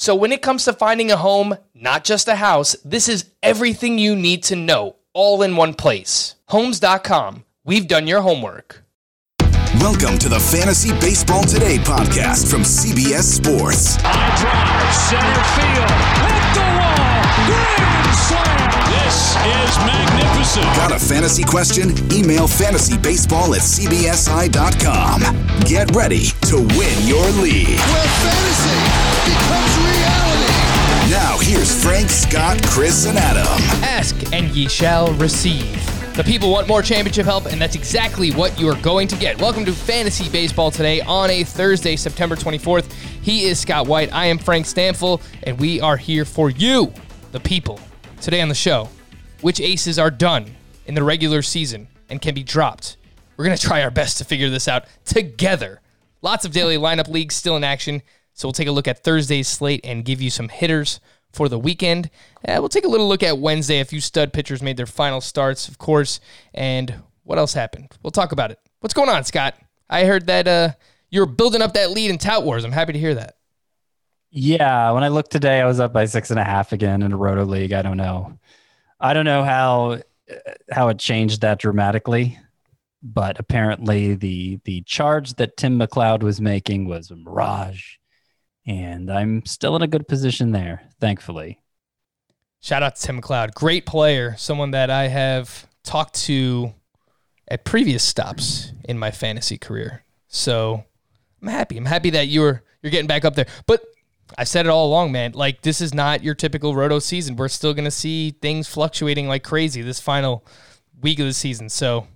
So, when it comes to finding a home, not just a house, this is everything you need to know all in one place. Homes.com. We've done your homework. Welcome to the Fantasy Baseball Today podcast from CBS Sports. High drive, center field, hit the wall, grand slam. This is magnificent. Got a fantasy question? Email fantasybaseball at cbsi.com. Get ready to win your league. Where fantasy becomes reality. Now, here's Frank, Scott, Chris, and Adam. Ask and ye shall receive. The people want more championship help, and that's exactly what you are going to get. Welcome to Fantasy Baseball today on a Thursday, September 24th. He is Scott White. I am Frank Stampfl, and we are here for you, the people. Today on the show, which aces are done in the regular season and can be dropped. We're going to try our best to figure this out together. Lots of daily lineup leagues still in action, so we'll take a look at Thursday's slate and give you some hitters for the weekend. Uh, we'll take a little look at Wednesday. A few stud pitchers made their final starts, of course. And what else happened? We'll talk about it. What's going on, Scott? I heard that uh, you're building up that lead in Tout Wars. I'm happy to hear that. Yeah, when I looked today, I was up by six and a half again in a roto league. I don't know. I don't know how uh, how it changed that dramatically, but apparently the the charge that Tim McLeod was making was a mirage, and I'm still in a good position there, thankfully. Shout out to Tim McLeod, great player, someone that I have talked to at previous stops in my fantasy career. So I'm happy. I'm happy that you're you're getting back up there. But I said it all along, man. Like this is not your typical roto season. We're still gonna see things fluctuating like crazy this final week of the season. So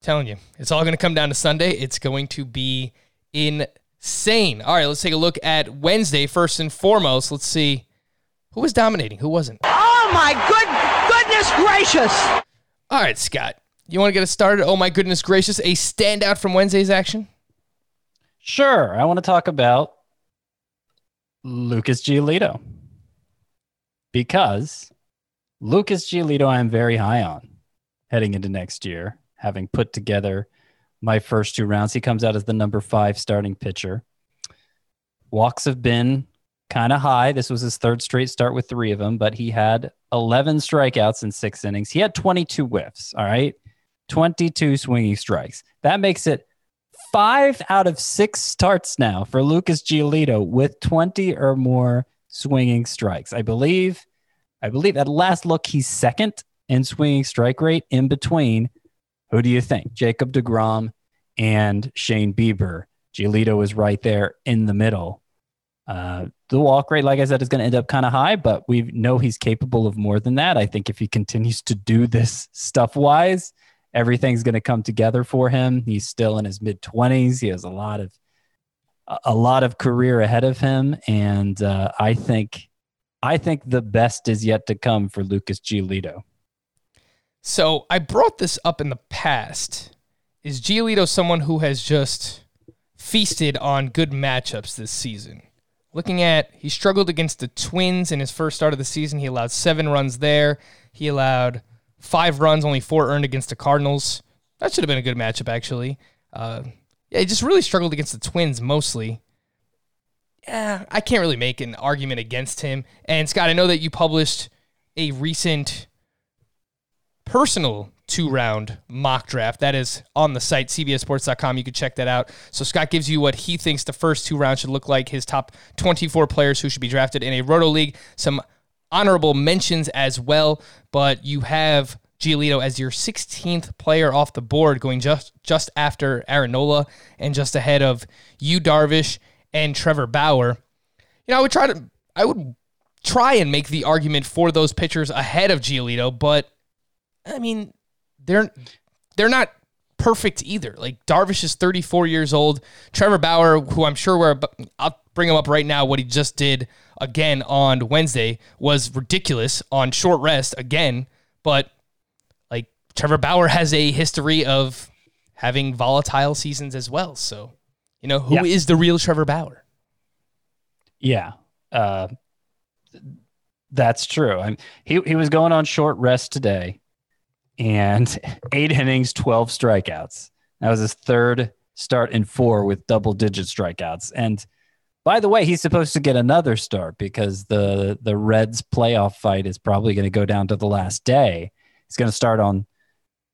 telling you, it's all gonna come down to Sunday. It's going to be insane. All right, let's take a look at Wednesday first and foremost. Let's see who was dominating, who wasn't. Oh my good goodness gracious! All right, Scott, you want to get us started? Oh my goodness gracious, a standout from Wednesday's action. Sure, I want to talk about Lucas Giolito because Lucas Giolito I am very high on heading into next year, having put together my first two rounds. He comes out as the number five starting pitcher. Walks have been kind of high. This was his third straight start with three of them, but he had 11 strikeouts in six innings. He had 22 whiffs. All right. 22 swinging strikes. That makes it five out of six starts now for Lucas Giolito with 20 or more swinging strikes. I believe, I believe at last look, he's second in swinging strike rate in between. Who do you think? Jacob DeGrom and Shane Bieber. Giolito is right there in the middle. Uh, the walk rate, like I said, is going to end up kind of high, but we know he's capable of more than that. I think if he continues to do this stuff wise, everything's going to come together for him. He's still in his mid twenties. He has a lot of a lot of career ahead of him, and uh, I think I think the best is yet to come for Lucas Giolito. So I brought this up in the past. Is Giolito someone who has just feasted on good matchups this season? Looking at, he struggled against the Twins in his first start of the season. He allowed seven runs there. He allowed five runs, only four earned against the Cardinals. That should have been a good matchup, actually. Uh, yeah, he just really struggled against the Twins mostly. Yeah, I can't really make an argument against him. And Scott, I know that you published a recent personal two round mock draft. That is on the site, cbssports.com. You can check that out. So Scott gives you what he thinks the first two rounds should look like, his top 24 players who should be drafted in a roto league, some honorable mentions as well. But you have Giolito as your 16th player off the board, going just just after Aaron Nola and just ahead of Yu Darvish and Trevor Bauer. You know, I would try to I would try and make the argument for those pitchers ahead of Giolito, but I mean, they're they're not perfect either. Like Darvish is 34 years old. Trevor Bauer, who I'm sure we're I'll bring him up right now. What he just did again on Wednesday was ridiculous on short rest again. But like Trevor Bauer has a history of having volatile seasons as well. So you know who yeah. is the real Trevor Bauer? Yeah. Uh, that's true. I he he was going on short rest today, and eight innings, twelve strikeouts. That was his third start in four with double digit strikeouts. And by the way, he's supposed to get another start because the the Reds playoff fight is probably going to go down to the last day. He's going to start on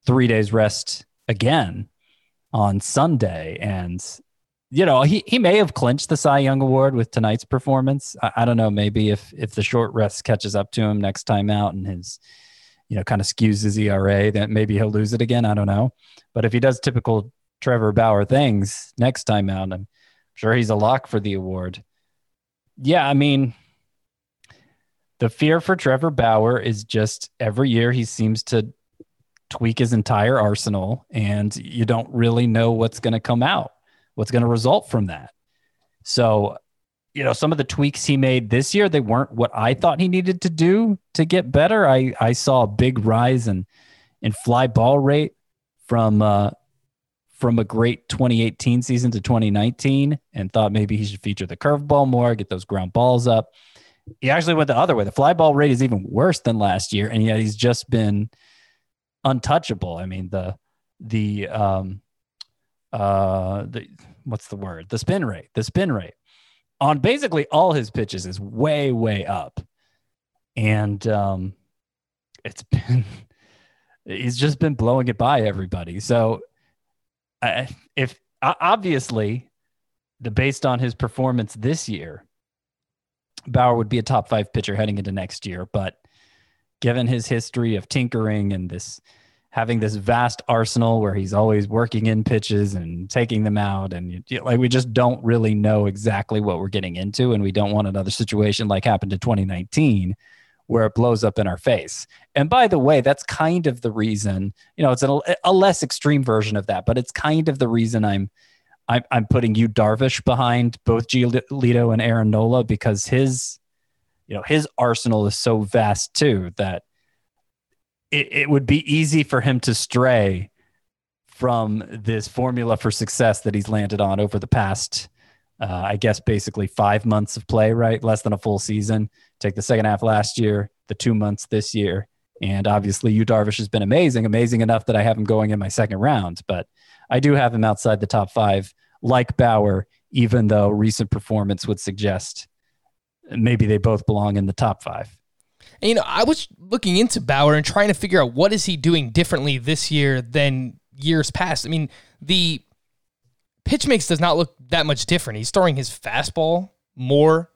three days rest again on Sunday, and you know, he, he may have clinched the Cy Young Award with tonight's performance. I, I, don't know. Maybe if if the short rest catches up to him next time out and his, you know, kind of skews his ERA, that maybe he'll lose it again. I don't know. But if he does typical Trevor Bauer things next time out, I'm sure he's a lock for the award. Yeah, I mean, the fear for Trevor Bauer is just every year he seems to tweak his entire arsenal, and you don't really know what's going to come out what's going to result from that. So, you know, some of the tweaks he made this year, they weren't what I thought he needed to do to get better. I, I saw a big rise in, in fly ball rate from, uh, from a great 2018 season to 2019 and thought maybe he should feature the curveball more, get those ground balls up. He actually went the other way. The fly ball rate is even worse than last year, and yet he's just been untouchable. I mean, the the um uh the what's the word the spin rate the spin rate on basically all his pitches is way way up and um it's been he's just been blowing it by everybody so If obviously the based on his performance this year bauer would be a top five pitcher heading into next year. But given his history of tinkering and this having this vast arsenal where he's always working in pitches and taking them out and you, like we just don't really know exactly what we're getting into. And we don't want another situation like happened in 2019 where it blows up in our face and by the way that's kind of the reason you know it's a, a less extreme version of that but it's kind of the reason i'm i'm, I'm putting Yu Darvish behind both Giolito and aaron nola because his you know his arsenal is so vast too that it, it would be easy for him to stray from this formula for success that he's landed on over the past, uh, I guess, basically five months of play, right? Less than a full season. Take the second half last year, the two months this year. And obviously, Yu Darvish has been amazing, amazing enough that I have him going in my second round. But I do have him outside the top five, like Bauer, even though recent performance would suggest maybe they both belong in the top five. And, you know, I was looking into Bauer and trying to figure out what is he doing differently this year than years past. I mean, the pitch mix does not look that much different. He's throwing his fastball more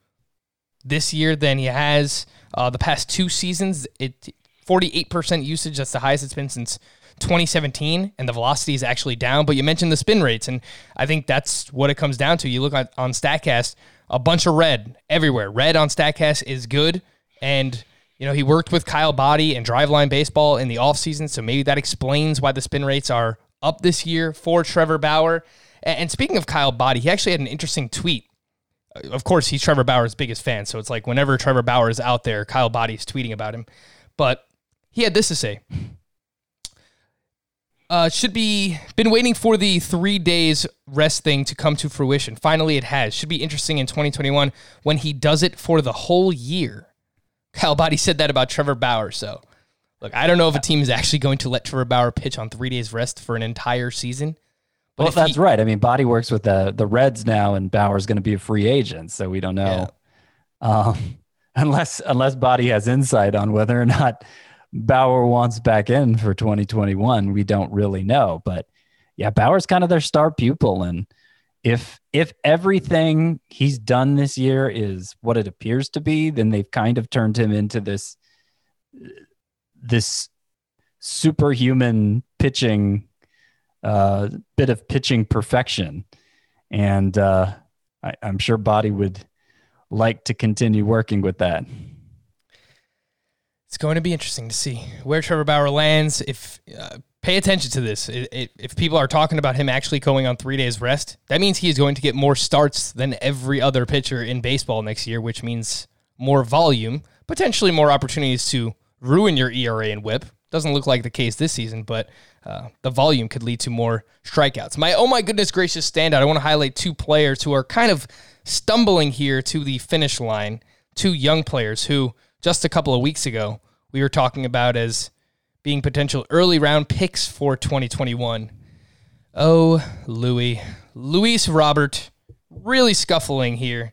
this year than he has uh, the past two seasons. It 48% usage. That's the highest it's been since 2017, and the velocity is actually down. But you mentioned the spin rates, and I think that's what it comes down to. You look at, on Statcast, a bunch of red everywhere. Red on Statcast is good, and you know, he worked with Kyle Boddy and Driveline Baseball in the offseason, so maybe that explains why the spin rates are up this year for Trevor Bauer. And speaking of Kyle Boddy, he actually had an interesting tweet. Uh, of course, he's Trevor Bauer's biggest fan, so it's like whenever Trevor Bauer is out there, Kyle Boddy is tweeting about him. But he had this to say. Uh, should be been waiting for the three days rest thing to come to fruition. Finally, it has. Should be interesting in 2021 when he does it for the whole year. Kyle Boddy said that about Trevor Bauer. So, look, I don't know if a team is actually going to let Trevor Bauer pitch on three days rest for an entire season. But well, that's he, right. I mean, Boddy works with the the Reds now, and Bauer's going to be a free agent, so we don't know. Yeah. Um, unless unless Boddy has insight on whether or not Bauer wants back in for 2021, we don't really know. But yeah, Bauer's kind of their star pupil, and if if everything he's done this year is what it appears to be, then they've kind of turned him into this this superhuman pitching, uh, bit of pitching perfection. And uh, I, I'm sure Boddy would like to continue working with that. It's going to be interesting to see where Trevor Bauer lands. If uh, pay attention to this, it, it, if people are talking about him actually going on three days rest, that means he is going to get more starts than every other pitcher in baseball next year, which means more volume, potentially more opportunities to ruin your ERA and WHIP. Doesn't look like the case this season, but uh, the volume could lead to more strikeouts. My oh my goodness gracious standout! I want to highlight two players who are kind of stumbling here to the finish line. Two young players who just a couple of weeks ago we were talking about as being potential early round picks for 2021. Oh, Louis. Luis Robert really scuffling here.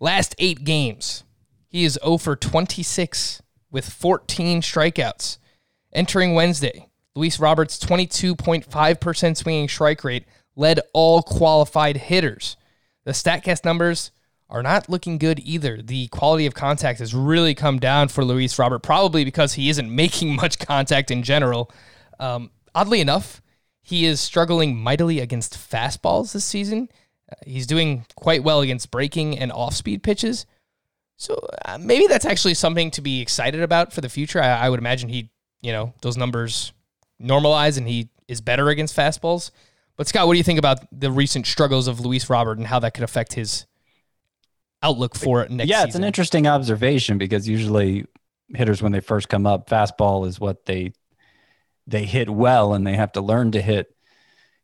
Last eight games, he is 0 for 26 with 14 strikeouts. Entering Wednesday, Luis Roberts' 22.5% swinging strike rate led all qualified hitters. The StatCast numbers are not looking good either. The quality of contact has really come down for Luis Robert, probably because he isn't making much contact in general. Um, oddly enough, he is struggling mightily against fastballs this season. Uh, he's doing quite well against breaking and off speed pitches. So uh, maybe that's actually something to be excited about for the future. I, I would imagine he, you know, those numbers normalize and he is better against fastballs. But Scott, what do you think about the recent struggles of Luis Robert and how that could affect his outlook for it next yeah, season. it's an interesting observation because usually hitters when they first come up, fastball is what they they hit well and they have to learn to hit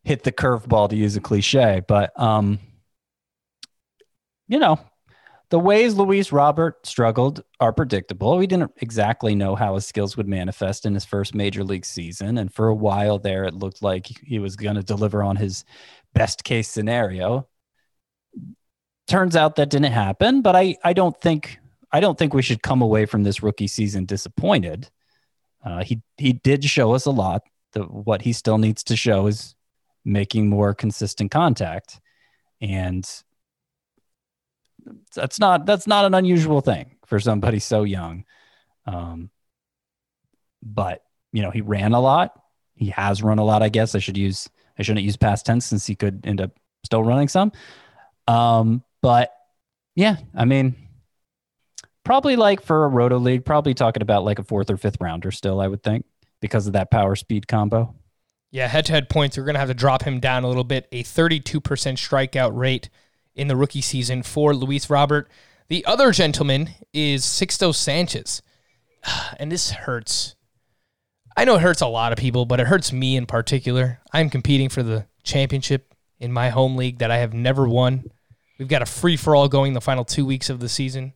hit the curveball to use a cliche. But um you know, the ways Luis Robert struggled are predictable. We didn't exactly know how his skills would manifest in his first major league season. And for a while there, it looked like he was going to deliver on his best case scenario turns out that didn't happen, but I, I don't think I don't think we should come away from this rookie season disappointed. Uh, he he did show us a lot. The, what he still needs to show is making more consistent contact, and that's not that's not an unusual thing for somebody so young. Um, but you know he ran a lot. He has run a lot. I guess I should use I shouldn't use past tense since he could end up still running some. Um, but yeah, I mean, probably like for a roto league, probably talking about like a fourth or fifth rounder still, I would think, because of that power speed combo. Yeah, head to head points, we're going to have to drop him down a little bit. A 32% strikeout rate in the rookie season for Luis Robert. The other gentleman is Sixto Sanchez. And this hurts. I know it hurts a lot of people, but it hurts me in particular. I'm competing for the championship in my home league that I have never won. We've got a free for all going the final two weeks of the season.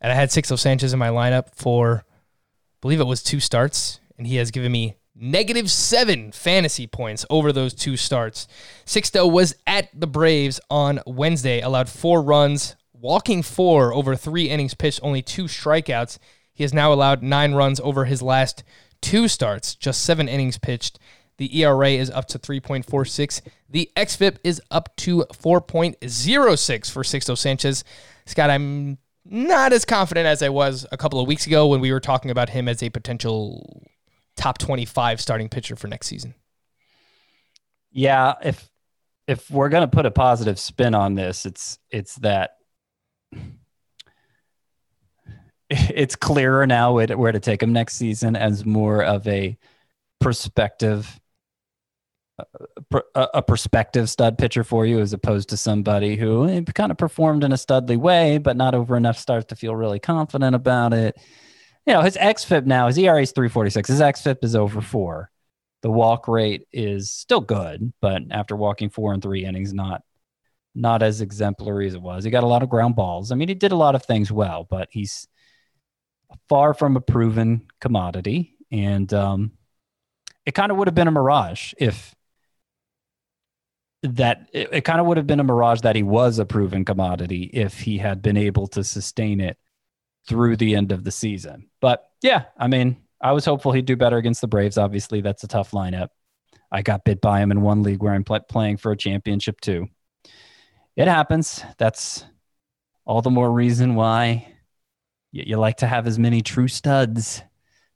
And I had Sixto Sanchez in my lineup for, I believe it was two starts, and he has given me negative seven fantasy points over those two starts. Sixto was at the Braves on Wednesday, allowed four runs, walking four over three innings pitched, only two strikeouts. He has now allowed nine runs over his last two starts, just seven innings pitched. The ERA is up to 3.46. The XFIP is up to 4.06 for Sixto Sanchez. Scott, I'm not as confident as I was a couple of weeks ago when we were talking about him as a potential top 25 starting pitcher for next season. Yeah, if if we're going to put a positive spin on this, it's it's that it's clearer now where to, where to take him next season as more of a perspective a, perspective stud pitcher for you as opposed to somebody who eh, kind of performed in a studly way, but not over enough starts to feel really confident about it. You know, his XFIP now, his ERA is 346. His XFIP is over four. The walk rate is still good, but after walking four and three innings, not not as exemplary as it was. He got a lot of ground balls. I mean, he did a lot of things well, but he's far from a proven commodity. And um, it kind of would have been a mirage if that it, it kind of would have been a mirage that he was a proven commodity if he had been able to sustain it through the end of the season. But yeah, I mean, I was hopeful he'd do better against the Braves. Obviously, that's a tough lineup. I got bit by him in one league where I'm pl- playing for a championship too. It happens. That's all the more reason why you, you like to have as many true studs,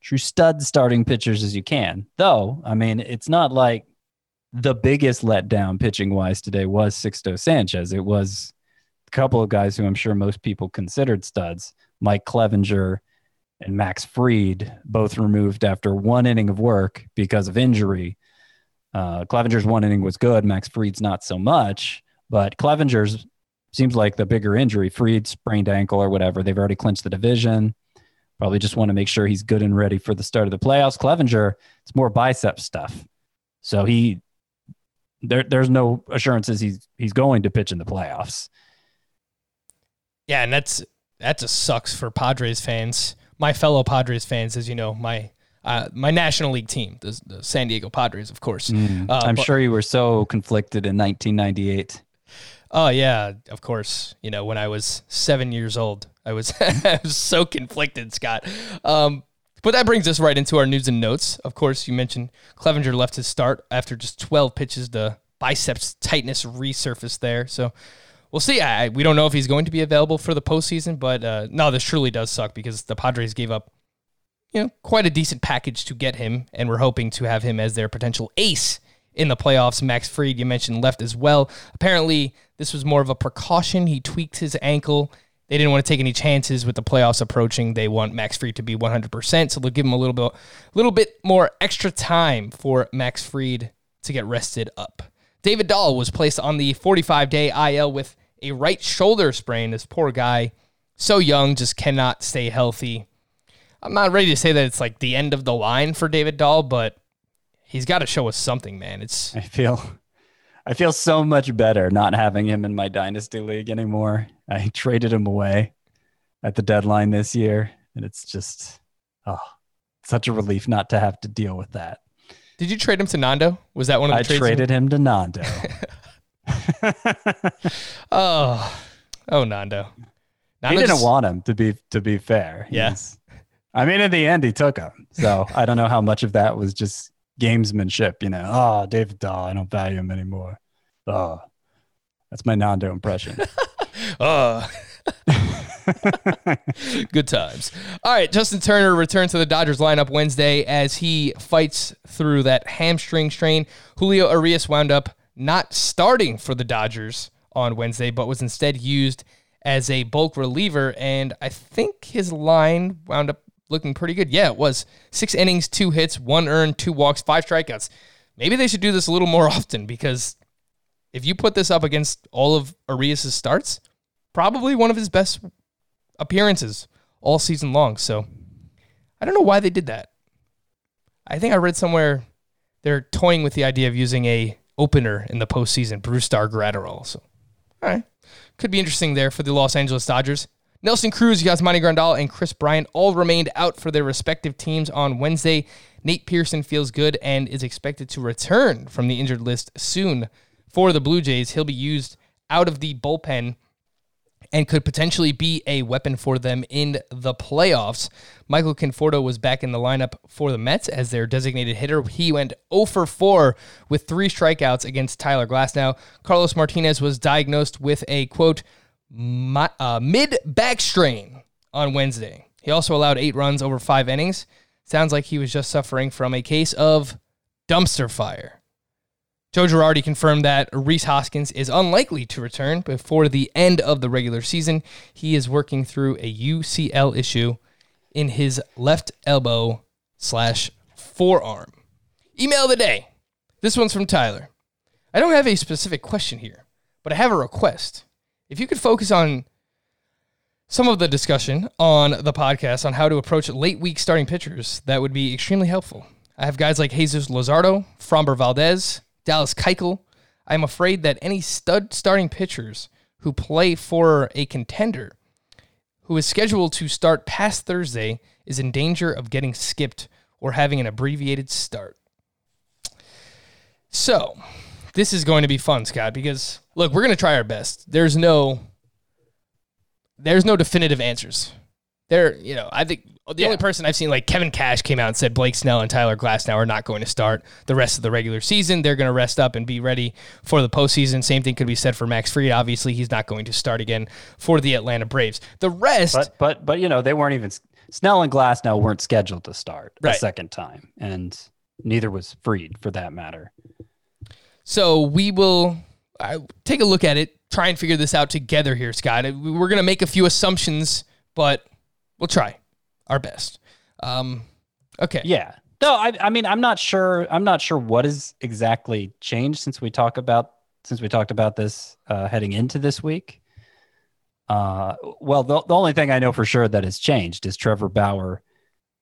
true stud starting pitchers as you can. Though, I mean, it's not like the biggest letdown pitching wise today was Sixto Sanchez. It was a couple of guys who I'm sure most people considered studs, Mike Clevinger and Max Fried, both removed after one inning of work because of injury. Uh, Clevinger's one inning was good. Max Fried's not so much, but Clevinger's seems like the bigger injury. Fried sprained ankle or whatever. They've already clinched the division. Probably just want to make sure he's good and ready for the start of the playoffs. Clevinger, it's more bicep stuff. So he there there's no assurances he's he's going to pitch in the playoffs. Yeah, and that's that just sucks for Padres fans. My fellow Padres fans, as you know, my uh, my National League team, the, the, San Diego Padres, of course. Mm, uh, I'm but, sure you were so conflicted in 1998. Oh yeah, of course. You know, when I was seven years old, I was, I was so conflicted, Scott. Um, but that brings us right into our news and notes. Of course, you mentioned Clevinger left his start after just 12 pitches. The biceps tightness resurfaced there. So we'll see. I, we don't know if he's going to be available for the postseason, but uh, no, this truly does suck because the Padres gave up, you know, quite a decent package to get him, and we're hoping to have him as their potential ace in the playoffs. Max Fried, you mentioned, left as well. Apparently, this was more of a precaution. He tweaked his ankle. They didn't want to take any chances with the playoffs approaching. They want Max Fried to be 100%, so they'll give him a little bit, little bit more extra time for Max Fried to get rested up. David Dahl was placed on the 45-day IL with a right shoulder sprain. This poor guy, so young, just cannot stay healthy. I'm not ready to say that it's like the end of the line for David Dahl, but he's got to show us something, man. It's I feel I feel so much better not having him in my dynasty league anymore. I traded him away at the deadline this year, and it's just oh, such a relief not to have to deal with that. Did you trade him to Nando? Was that one of the I traded him to Nando. oh, oh, Nando. Nando he didn't just... want him to be to be fair. Yes. Yeah. I mean, in the end, he took him. So I don't know how much of that was just gamesmanship, you know. Oh, David Dahl, I don't value him anymore. Oh, that's my Nando impression. oh. Good times. All right, Justin Turner returns to the Dodgers lineup Wednesday as he fights through that hamstring strain. Julio Urias wound up not starting for the Dodgers on Wednesday, but was instead used as a bulk reliever. And I think his line wound up looking pretty good. Yeah, it was six innings, two hits, one earned, two walks, five strikeouts. Maybe they should do this a little more often because if you put this up against all of Urias' starts, probably one of his best appearances all season long. So I don't know why they did that. I think I read somewhere they're toying with the idea of using a opener in the postseason, Brusdar Graterol. So, all right, could be interesting there for the Los Angeles Dodgers. Nelson Cruz, Yasmani Grandal, and Kris Bryant all remained out for their respective teams on Wednesday. Nate Pearson feels good and is expected to return from the injured list soon for the Blue Jays. He'll be used out of the bullpen and could potentially be a weapon for them in the playoffs. Michael Conforto was back in the lineup for the Mets as their designated hitter. He went 0 for 4 with three strikeouts against Tyler Glasnow. Carlos Martinez was diagnosed with a quote uh, mid back strain on Wednesday. He also allowed eight runs over five innings. Sounds like he was just suffering from a case of dumpster fire. Joe Girardi confirmed that Rhys Hoskins is unlikely to return before the end of the regular season. He is working through a UCL issue in his left elbow slash forearm. Email of the day. This one's from Tyler. I don't have a specific question here, but I have a request. If you could focus on some of the discussion on the podcast on how to approach late week starting pitchers, that would be extremely helpful. I have guys like Jesus Luzardo, Framber Valdez, Dallas Keuchel. I'm afraid that any stud starting pitchers who play for a contender who is scheduled to start past Thursday is in danger of getting skipped or having an abbreviated start. So, this is going to be fun, Scott, because look, we're going to try our best. There's no there's no definitive answers. There, you know, I think the yeah. only person I've seen like Kevin Cash came out and said Blake Snell and Tyler Glasnow are not going to start the rest of the regular season. They're going to rest up and be ready for the postseason. Same thing could be said for Max Fried. Obviously, he's not going to start again for the Atlanta Braves. The rest, but but but you know, they weren't even Snell and Glasnow weren't scheduled to start Right. a second time, and neither was Fried for that matter. So we will uh, take a look at it, try and figure this out together here, Scott. Uh, We're going to make a few assumptions, but we'll try our best. Um, okay. Yeah. No, I, I mean, I'm not sure. I'm not sure what has exactly changed since we talk about since we talked about this uh, heading into this week. Uh, well, the, the only thing I know for sure that has changed is Trevor Bauer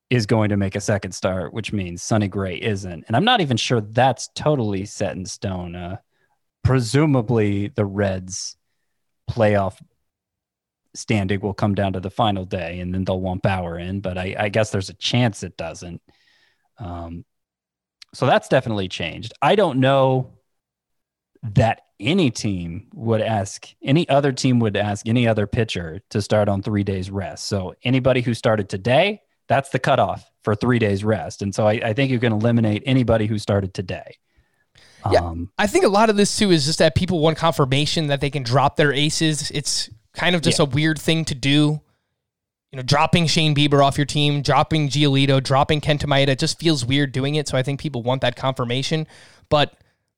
is going to make a second start, which means Sonny Gray isn't, and I'm not even sure that's totally set in stone. Uh, presumably, the Reds' playoff standing will come down to the final day, and then they'll want Bauer in. But I, I guess there's a chance it doesn't. Um, so that's definitely changed. I don't know that any team would ask any other team would ask any other pitcher to start on three days rest. So anybody who started today, that's the cutoff for three days rest. And so I, I think you can eliminate anybody who started today. Yeah. Um, I think a lot of this too is just that people want confirmation that they can drop their aces. It's kind of just Yeah. a weird thing to do. You know, dropping Shane Bieber off your team, dropping Giolito, dropping Kenta Maeda it just feels weird doing it. So I think people want that confirmation. But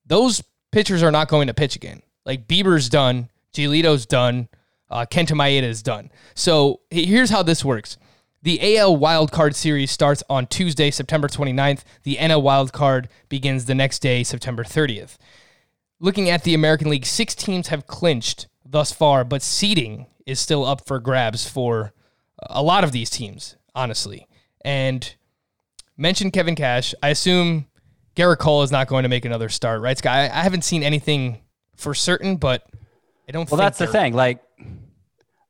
those pitchers are not going to pitch again. Like Bieber's done, Giolito's done, uh, Kenta Maeda is done. So here's how this works. The AL wildcard series starts on Tuesday, September 29th. The NL wildcard begins the next day, September 30th. Looking at the American League, six teams have clinched thus far, but seeding is still up for grabs for a lot of these teams, honestly. And mention Kevin Cash. I assume Gerrit Cole is not going to make another start, right, Sky? I haven't seen anything for certain, but I don't well, that's the thing. Like,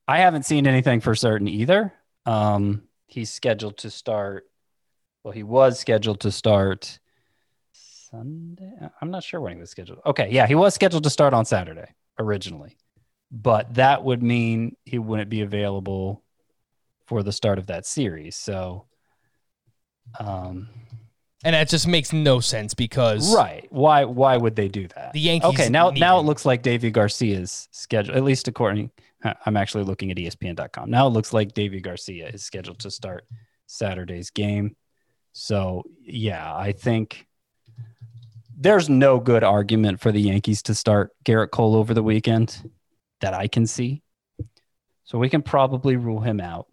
I haven't seen anything for certain either. Um, he's scheduled to start. Well, he was scheduled to start Sunday. I'm not sure when he was scheduled. Okay, yeah, he was scheduled to start on Saturday originally, but that would mean he wouldn't be available for the start of that series. So, um, And that just makes no sense because right? Why? Why would they do that? The Yankees Okay, now now it looks like Deivi Garcia's schedule. At least according, I'm actually looking at ESPN.com. Now it looks like Deivi Garcia is scheduled to start Saturday's game. So yeah, I think there's no good argument for the Yankees to start Gerrit Cole over the weekend that I can see. So we can probably rule him out.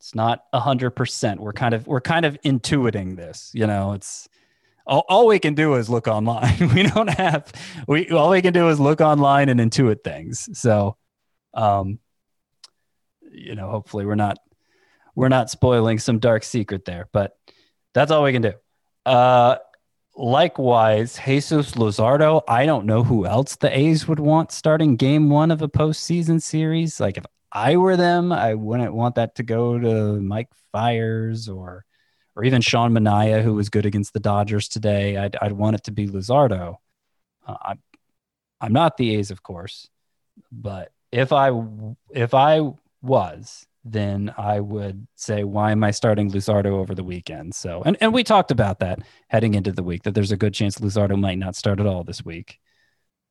It's not a hundred percent. We're kind of we're kind of intuiting this. You know, it's all, all we can do is look online. we don't have we all we can do is look online and intuit things. So, um, you know, hopefully we're not we're not spoiling some dark secret there, but that's all we can do. Uh, likewise, Jesus Luzardo. I don't know who else the A's would want starting game one of a postseason series. Like if I were them, I wouldn't want that to go to Mike Fiers or or even Sean Manaea, who was good against the Dodgers today. I'd, I'd want it to be Luzardo. Uh, I'm, I'm not the A's, of course, but if I if I was, then I would say, why am I starting Luzardo over the weekend? So, and, and we talked about that heading into the week that there's a good chance Luzardo might not start at all this week.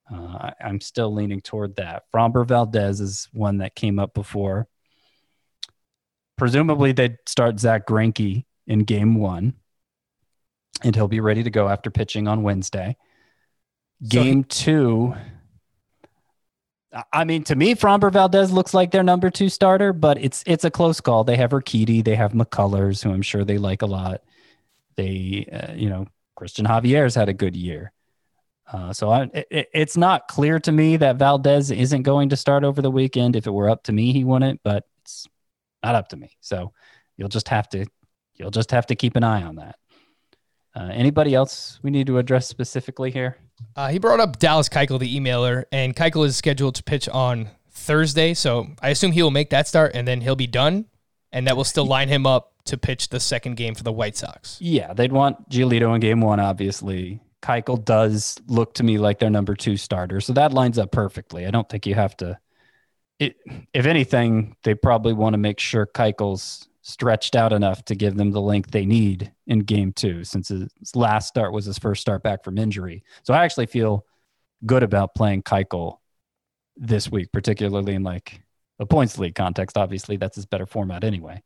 Uh, I, I'm still leaning toward that. Framber Valdez is one that came up before. Presumably, they'd start Zach Greinke in game one, and he'll be ready to go after pitching on Wednesday. So Game two, I- mean, to me, Framber Valdez looks like their number two starter, but it's it's a close call. They have Urquidy, they have McCullers, who I'm sure they like a lot. They, uh, you know, Cristian Javier's had a good year. Uh, so I, it, it's not clear to me that Valdez isn't going to start over the weekend. If it were up to me, he wouldn't, but it's not up to me. So you'll just have to you'll just have to keep an eye on that. Uh, anybody else we need to address specifically here? Uh, he brought up Dallas Keuchel, the emailer, and Keuchel is scheduled to pitch on Thursday. So I assume he will make that start and then he'll be done. And that will still line him up to pitch the second game for the White Sox. Yeah, they'd want Giolito in game one, obviously. Keuchel does look to me like their number two starter. So that lines up perfectly. I don't think you have to. It, if anything, they probably want to make sure Keuchel's stretched out enough to give them the length they need in game two, since his last start was his first start back from injury. So I actually feel good about playing Keuchel this week, particularly in like a points league context. Obviously, that's his better format anyway.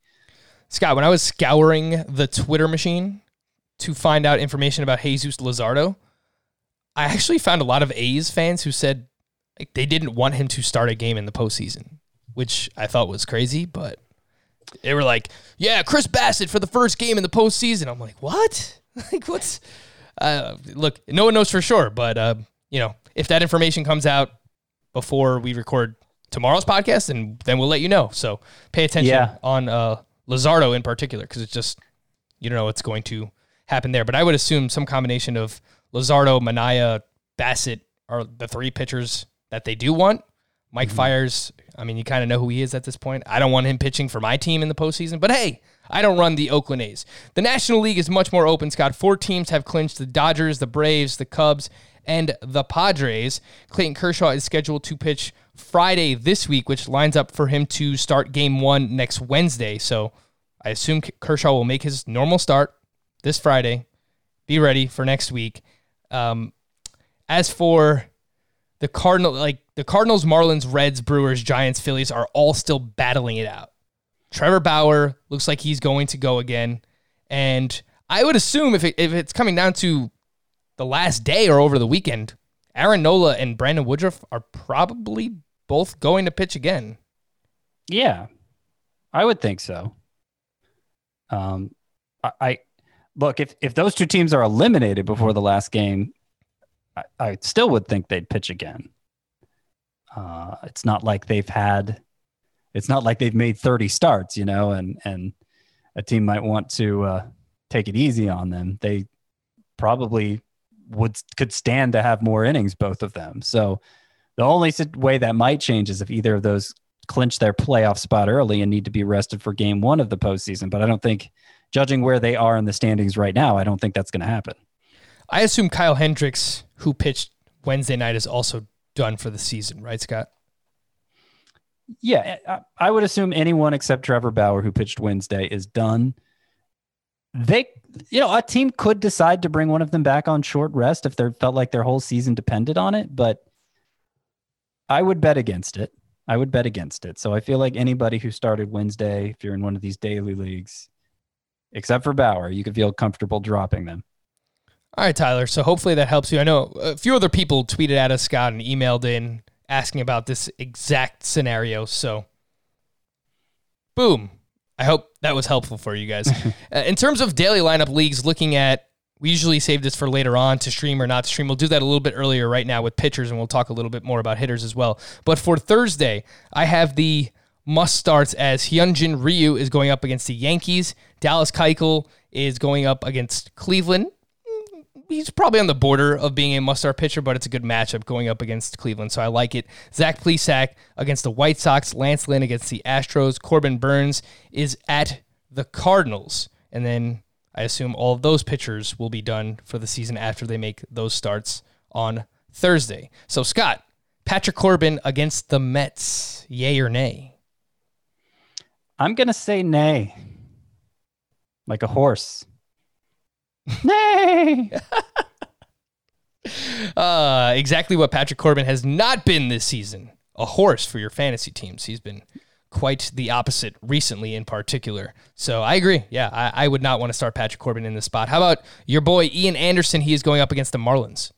Scott, when I was scouring the Twitter machine to find out information about Jesus Luzardo, I actually found a lot of A's fans who said like they didn't want him to start a game in the postseason, which I thought was crazy, but they were like, "Yeah, Chris Bassitt for the first game in the postseason." I'm like, "What? like, what's?" Uh, look, no one knows for sure, but uh, you know, if that information comes out before we record tomorrow's podcast, and then we'll let you know. So pay attention Yeah. on uh, Luzardo in particular, because it's just you don't know what's going to happen there. But I would assume some combination of Luzardo, Manaea, Bassitt are the three pitchers that they do want. Mike Fiers, I mean, you kind of know who he is at this point. I don't want him pitching for my team in the postseason, but hey, I don't run the Oakland A's. The National League is much more open, Scott. Four teams have clinched the Dodgers, the Braves, the Cubs, and the Padres. Clayton Kershaw is scheduled to pitch Friday this week, which lines up for him to start game one next Wednesday. So I assume Kershaw will make his normal start this Friday. Be ready for next week. Um, as for the Cardinal, like the Cardinals, Marlins, Reds, Brewers, Giants, Phillies are all still battling it out. Trevor Bauer looks like he's going to go again, and I would assume if it, if it's coming down to the last day or over the weekend, Aaron Nola and Brandon Woodruff are probably both going to pitch again. Yeah, I would think so. Um, I, I look if if those two teams are eliminated before the last game, I, I still would think they'd pitch again. Uh, it's not like they've had, it's not like they've made thirty starts, you know, and and a team might want to uh, take it easy on them. They probably would could stand to have more innings, both of them. So the only way that might change is if either of those clinch their playoff spot early and need to be rested for game one of the postseason. But I don't think, judging where they are in the standings right now, I don't think that's going to happen. I assume Kyle Hendricks, who pitched Wednesday night, is also done for the season, right, Scott? Yeah, I, I would assume anyone except Trevor Bauer, who pitched Wednesday, is done. They, you know, a team could decide to bring one of them back on short rest if they felt like their whole season depended on it, but I would bet against it. I would bet against it. So I feel like anybody who started Wednesday, if you're in one of these daily leagues, except for Bauer, you could feel comfortable dropping them. All right, Tyler. So hopefully that helps you. I know a few other people tweeted at us, Scott, and emailed in asking about this exact scenario. So, boom. I hope that was helpful for you guys. uh, in terms of daily lineup leagues, looking at, we usually save this for later on to stream or not stream. We'll do that a little bit earlier right now with pitchers, and we'll talk a little bit more about hitters as well. But for Thursday, I have the must starts as Hyunjin Ryu is going up against the Yankees. Dallas Keuchel is going up against Cleveland he's probably on the border of being a must-start pitcher, but it's a good matchup going up against Cleveland, so I like it. Zach Plesac against the White Sox, Lance Lynn against the Astros, Corbin Burnes is at the Cardinals, and then I assume all of those pitchers will be done for the season after they make those starts on Thursday. So Scott, Patrick Corbin against the Mets, yay or nay? I'm going to say nay. Like a horse. Nay. Uh, exactly what Patrick Corbin has not been this season. A horse for your fantasy teams. He's been quite the opposite recently, in particular. So I agree. Yeah, I, I would not want to start Patrick Corbin in this spot. How about your boy Ian Anderson? He is going up against the Marlins.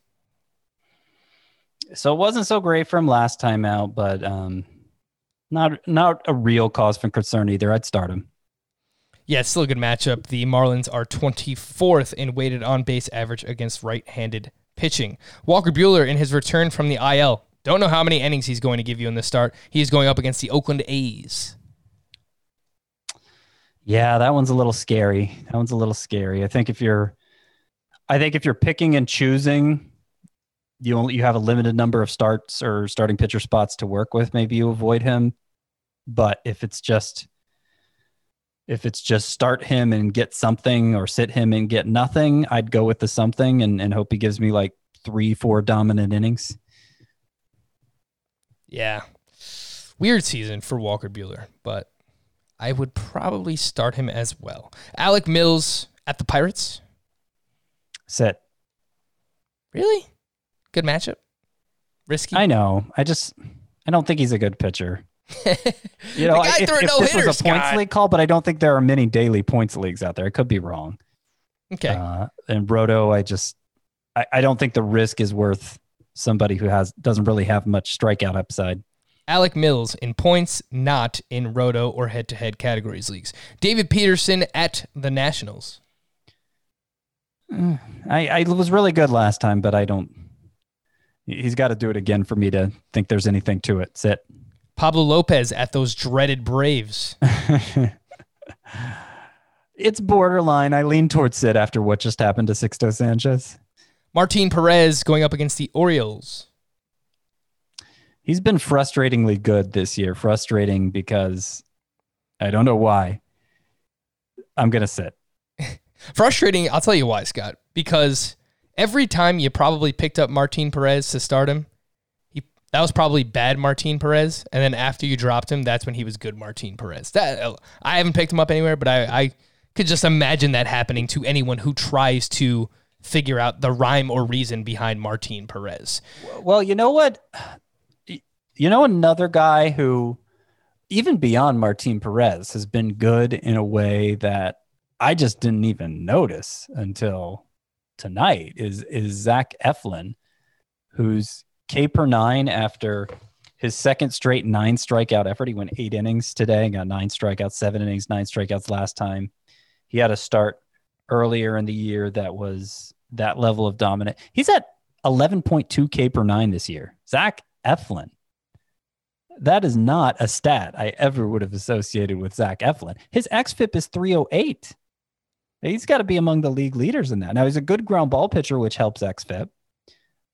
So it wasn't so great from last time out, but um, not not a real cause for concern either. I'd start him. Yeah, it's still a good matchup. The Marlins are 24th in weighted on base average against right handed pitching. Walker Buehler, in his return from the IL, don't know how many innings he's going to give you in the start. He's going up against the Oakland A's. Yeah, that one's a little scary. That one's a little scary. I think if you're, I think if you're picking and choosing, you only you have a limited number of starts or starting pitcher spots to work with. Maybe you avoid him, but if it's just if it's just start him and get something or sit him and get nothing, I'd go with the something and, and hope he gives me like three, four dominant innings. Yeah. Weird season for Walker Buehler, but I would probably start him as well. Alec Mills at the Pirates. Sit. Really? Good matchup. Risky. I know. I just I don't think he's a good pitcher. You know, if, if this no-hitter, was a points Scott. league call, but I don't think there are many daily points leagues out there. I could be wrong. Okay. Uh, and Roto, I just, I, I don't think the risk is worth somebody who has doesn't really have much strikeout upside. Alec Mills in points, not in roto or head to head categories leagues. David Peterson at the Nationals. I, I was really good last time, but I don't. He's got to do it again for me to think there's anything to it. Sit. Pablo Lopez at those dreaded Braves. It's borderline. I lean towards sit after what just happened to Sixto Sanchez. Martin Perez going up against the Orioles. He's been frustratingly good this year. Frustrating because I don't know why. I'm gonna sit. Frustrating, I'll tell you why, Scott. Because every time you probably picked up Martin Perez to start him, that was probably bad Martin Perez, and then after you dropped him, that's when he was good Martin Perez. That uh, I haven't picked him up anywhere, but I, I could just imagine that happening to anyone who tries to figure out the rhyme or reason behind Martin Perez. Well, you know what? You know another guy who, even beyond Martin Perez, has been good in a way that I just didn't even notice until tonight. Is is Zach Eflin, who's K per nine after his second straight nine strikeout effort. He went eight innings today, got nine strikeouts, seven innings, nine strikeouts last time. He had a start earlier in the year that was that level of dominant. He's at 11.2 K per nine this year. Zach Eflin. That is not a stat I ever would have associated with Zach Eflin. His XFIP is 308. He's got to be among the league leaders in that. Now, he's a good ground ball pitcher, which helps XFIP.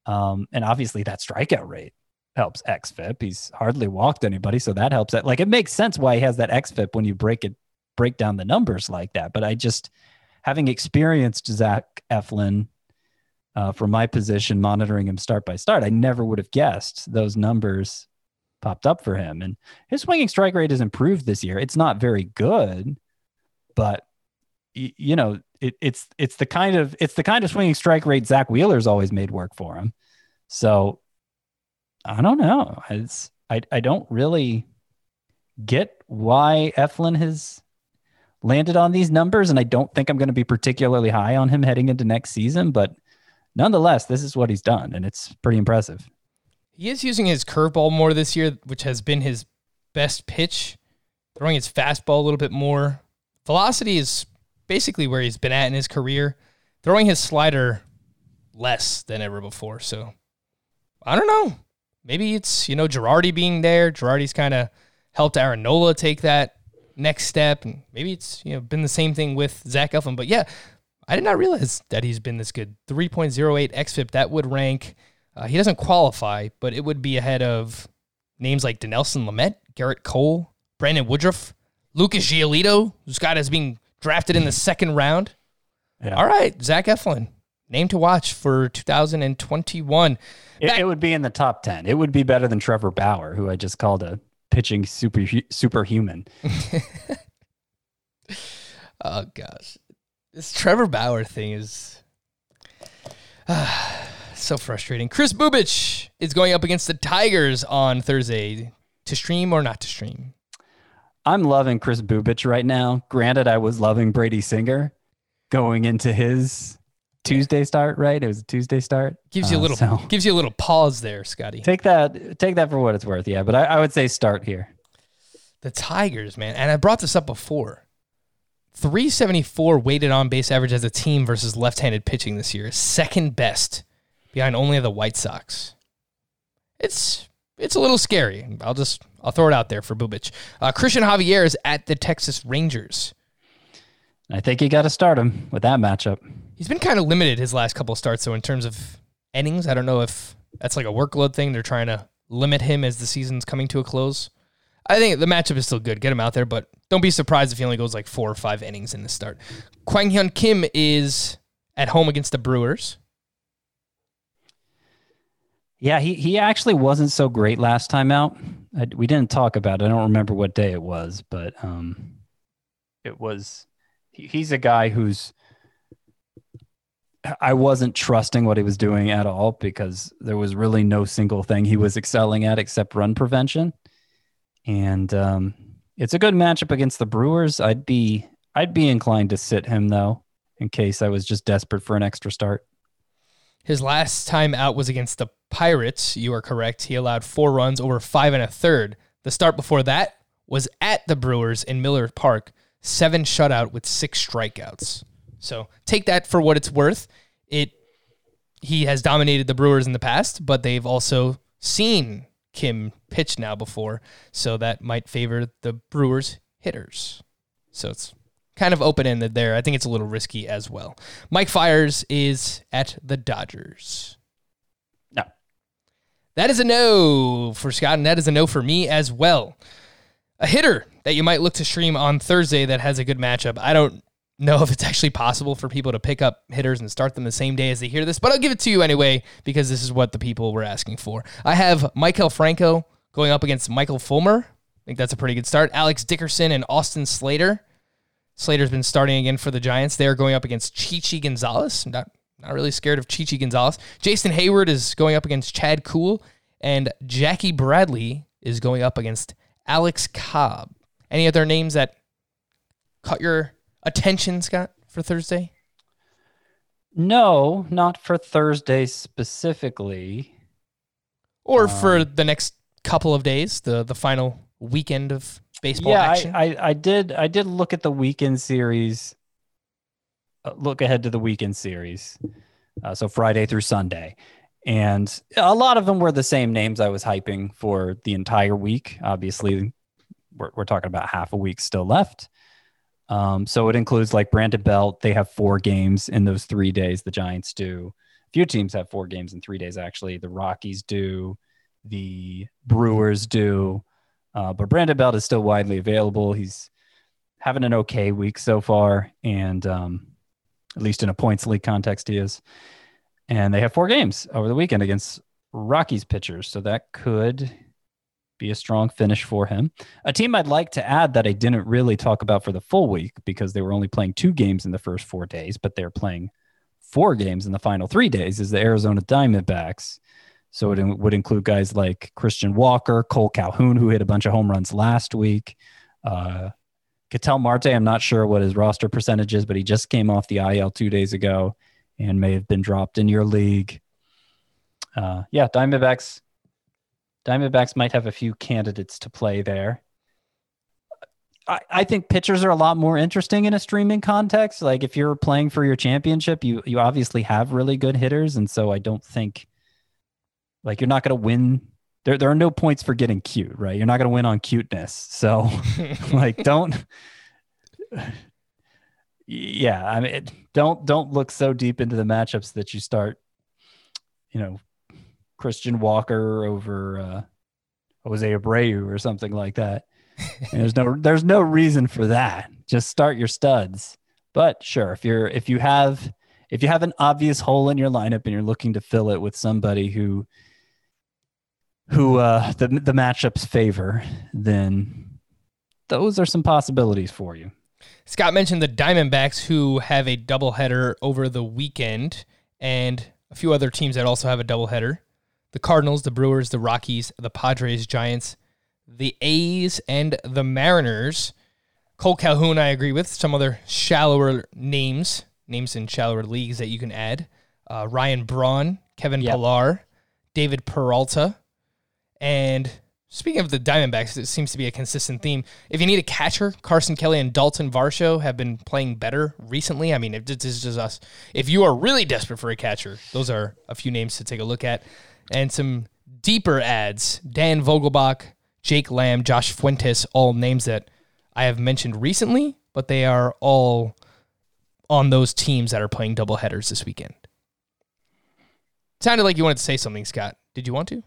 Um, and obviously, that strikeout rate helps XFIP. He's hardly walked anybody, so that helps. Like it makes sense why he has that XFIP when you break it, break down the numbers like that. But I just, having experienced Zach Eflin uh, from my position, monitoring him start by start, I never would have guessed those numbers popped up for him. And his swinging strike rate has improved this year. It's not very good, but you know, it, it's it's the kind of it's the kind of swinging strike rate Zack Wheeler's always made work for him. So I don't know. It's I I don't really get why Eflin has landed on these numbers, and I don't think I'm going to be particularly high on him heading into next season. But nonetheless, this is what he's done, and it's pretty impressive. He is using his curveball more this year, which has been his best pitch. Throwing his fastball a little bit more. Velocity is basically where he's been at in his career. Throwing his slider less than ever before. So I don't know. Maybe it's, you know, Girardi being there. Girardi's kind of helped Aaron Nola take that next step. And maybe it's, you know, been the same thing with Zach Eflin. But yeah, I did not realize that he's been this good. 3.08 XFIP, that would rank. Uh, he doesn't qualify, but it would be ahead of names like Dinelson Lamet, Gerrit Cole, Brandon Woodruff, Lucas Giolito, who's got drafted in the second round. Yeah. All right, Zach Eflin, name to watch for 2021. It, it would be in the top 10. It would be better than Trevor Bauer, who I just called a pitching super superhuman. Oh gosh, this Trevor Bauer thing is so frustrating. Kris Bubic is going up against the Tigers on Thursday. To stream or not to stream? I'm loving Kris Bubic right now. Granted, I was loving Brady Singer going into his Tuesday start, right? It was a Tuesday start. Gives you a Uh, little so gives you a little pause there, Scotty. take that take that for what it's worth. Yeah, but I, I would say start here. The Tigers, man, and I brought this up before. 374 weighted on base average as a team versus left-handed pitching this year, second best behind only the White Sox. It's it's a little scary. I'll just I'll throw it out there for Bubic. Uh, Cristian Javier is at the Texas Rangers. I think you got to start him with that matchup. He's been kind of limited his last couple of starts, so in terms of innings, I don't know if that's like a workload thing. They're trying to limit him as the season's coming to a close. I think the matchup is still good. Get him out there, but don't be surprised if he only goes like four or five innings in the start. Kwang Hyun Kim is at home against the Brewers. Yeah, he he actually wasn't so great last time out. I, we didn't talk about it. I don't remember what day it was, but um, it was. He, he's a guy who's. I wasn't trusting what he was doing at all because there was really no single thing he was excelling at except run prevention. and um, it's a good matchup against the Brewers. I'd be I'd be inclined to sit him though, in case I was just desperate for an extra start. His last time out was against the Pirates. You are correct. He allowed four runs over five and a third. The start before that was at the Brewers in Miller Park, seven shutout with six strikeouts. So take that for what it's worth. It he has dominated the Brewers in the past, but they've also seen Kim pitch now before, so that might favor the Brewers hitters. So it's kind of open ended there. I think it's a little risky as well. Mike Fiers is at the Dodgers. That is a no for Scott, and that is a no for me as well. A hitter that you might look to stream on Thursday that has a good matchup. I don't know if it's actually possible for people to pick up hitters and start them the same day as they hear this, but I'll give it to you anyway because this is what the people were asking for. I have Maikel Franco going up against Michael Fulmer. I think that's a pretty good start. Alex Dickerson and Austin Slater. Slater's been starting again for the Giants. They're going up against Chichi Gonzalez. Not not really scared of Chichi Gonzalez. Jason Heyward is going up against Chad Kuhl, and Jackie Bradley is going up against Alex Cobb. Any other names that caught your attention, Scott, for Thursday? No, not for Thursday specifically. Or um, for the next couple of days, the the final weekend of baseball yeah, action? I, I, I did I did look at the weekend series. Uh, Look ahead to the weekend series, uh, so Friday through Sunday, and a lot of them were the same names I was hyping for the entire week. Obviously, we're we're talking about half a week still left. Um, so it includes like Brandon Belt. They have four games in those three days. The Giants do. A few teams have four games in three days. Actually, the Rockies do. The Brewers do. Uh, but Brandon Belt is still widely available. He's having an okay week so far, and um, at least in a points league context, he is. And they have four games over the weekend against Rockies pitchers, so that could be a strong finish for him. A team I'd like to add that I didn't really talk about for the full week because they were only playing two games in the first four days, but they're playing four games in the final three days is the Arizona Diamondbacks. So it would include guys like Christian Walker, Cole Calhoun, who hit a bunch of home runs last week. Uh, Ketel Marte, I'm not sure what his roster percentage is, but he just came off the IL two days ago and may have been dropped in your league. Uh, yeah, Diamondbacks. Diamondbacks might have a few candidates to play there. I, I think pitchers are a lot more interesting in a streaming context. Like if you're playing for your championship, you you obviously have really good hitters, and so I don't think like you're not going to win. There there are no points for getting cute, right? You're not going to win on cuteness. So like don't. Yeah, I mean, it, don't don't look so deep into the matchups that you start, you know, Christian Walker over uh, Jose Abreu or something like that. And there's no there's no reason for that. Just start your studs. But sure, if you're if you have if you have an obvious hole in your lineup and you're looking to fill it with somebody who who uh, the the matchups favor, then those are some possibilities for you. Scott mentioned the Diamondbacks, who have a doubleheader over the weekend, and a few other teams that also have a doubleheader. The Cardinals, the Brewers, the Rockies, the Padres, Giants, the A's, and the Mariners. Cole Calhoun, I agree with. Some other shallower names, names in shallower leagues that you can add. Uh, Ryan Braun, Kevin Yep. Pillar, David Peralta, and speaking of the Diamondbacks, it seems to be a consistent theme. If you need a catcher, Carson Kelly and Dalton Varsho have been playing better recently. I mean, if this is just us. If you are really desperate for a catcher, those are a few names to take a look at. And some deeper ads Dan Vogelbach, Jake Lamb, Josh Fuentes, all names that I have mentioned recently, but they are all on those teams that are playing double headers this weekend. Sounded like you wanted to say something, Scott. Did you want to?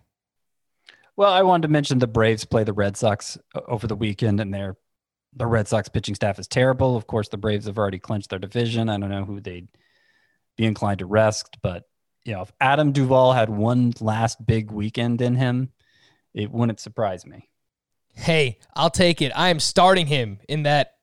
Well, I wanted to mention the Braves play the Red Sox uh, over the weekend, and their the Red Sox pitching staff is terrible. Of course, the Braves have already clinched their division. I don't know who they'd be inclined to rest, but you know, if Adam Duvall had one last big weekend in him, it wouldn't surprise me. Hey, I'll take it. I am starting him in that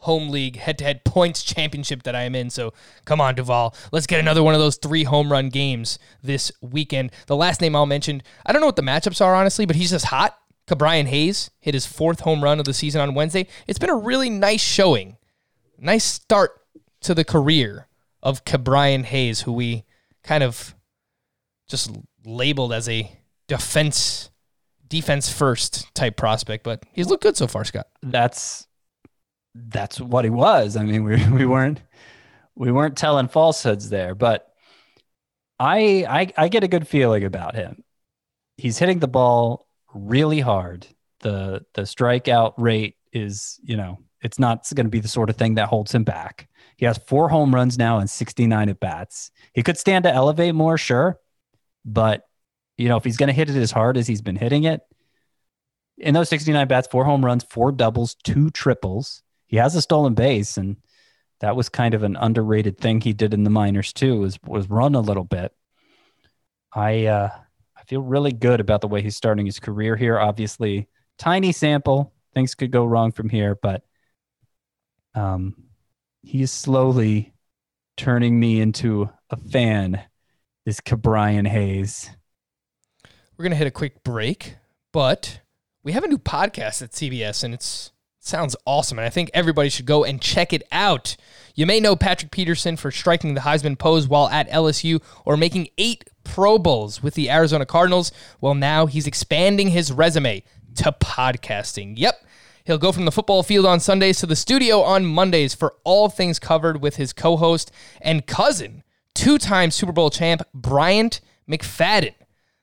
home league head to head points championship that I am in. So come on, Duvall. Let's get another one of those three home run games this weekend. The last name I'll mention, I don't know what the matchups are, honestly, but he's just hot. Ke'Bryan Hayes hit his fourth home run of the season on Wednesday. It's been a really nice showing, nice start to the career of Ke'Bryan Hayes, who we kind of just labeled as a defense defense first type prospect, but he's looked good so far, Scott. That's that's what he was. I mean, we we weren't we weren't telling falsehoods there, but I I I get a good feeling about him. He's hitting the ball really hard. The the strikeout rate is, you know, it's not going to be the sort of thing that holds him back. He has four home runs now and 69 at bats. He could stand to elevate more, sure, but you know, if he's going to hit it as hard as he's been hitting it, in those 69 bats, four home runs, four doubles, two triples. He has a stolen base, and that was kind of an underrated thing he did in the minors too. Was was run a little bit. I uh, I feel really good about the way he's starting his career here. Obviously, tiny sample, things could go wrong from here, but um, he's slowly turning me into a fan. This Ke'Bryan Hayes. We're to hit a quick break, but we have a new podcast at CBS and it's it sounds awesome and I think everybody should go and check it out. You may know Patrick Peterson for striking the Heisman pose while at LSU or making 8 Pro Bowls with the Arizona Cardinals. Well, now he's expanding his resume to podcasting. Yep. He'll go from the football field on Sundays to the studio on Mondays for all things covered with his co host and cousin, two time Super Bowl champ, Bryant McFadden.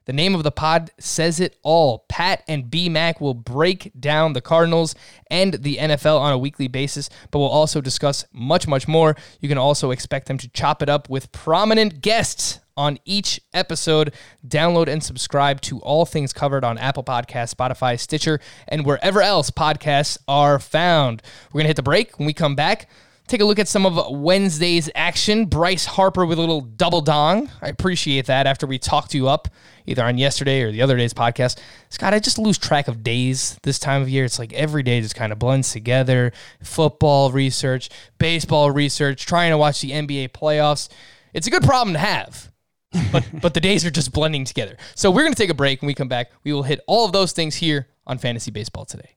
The name of the pod says it all. Pat and B Mac will break down the Cardinals and the NFL on a weekly basis, but we'll also discuss much, much more. You can also expect them to chop it up with prominent guests on each episode. Download and subscribe to all things covered on Apple Podcasts, Spotify, Stitcher, and wherever else podcasts are found. We're going to hit the break. When we come back, take a look at some of Wednesday's action. Bryce Harper with a little double dong. I appreciate that after we talked you up either on yesterday or the other day's podcast. Scott, I just lose track of days this time of year. It's like every day just kind of blends together. Football research, baseball research, trying to watch the NBA playoffs. It's a good problem to have. but but the days are just blending together. So we're going to take a break. When we come back, we will hit all of those things here on Fantasy Baseball today.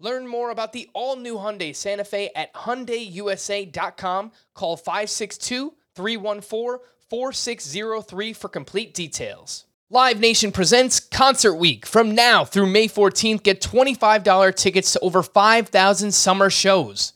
Learn more about the all-new Hyundai Santa Fe at hyundaiusa.com. Call 562-314-4603 for complete details. Live Nation presents Concert Week. From now through May 14th, get $25 tickets to over 5,000 summer shows.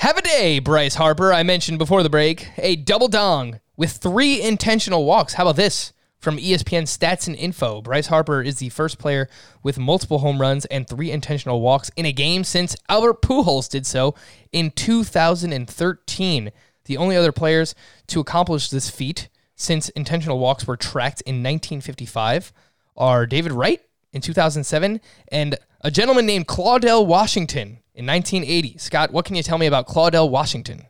Have a day, Bryce Harper. I mentioned before the break a double dong with three intentional walks. How about this? From ESPN Stats and Info, Bryce Harper is the first player with multiple home runs and three intentional walks in a game since Albert Pujols did so in 2013. The only other players to accomplish this feat since intentional walks were tracked in 1955 are David Wright in 2007 and a gentleman named Claudell Washington in 1980. Scott, what can you tell me about Claudell Washington?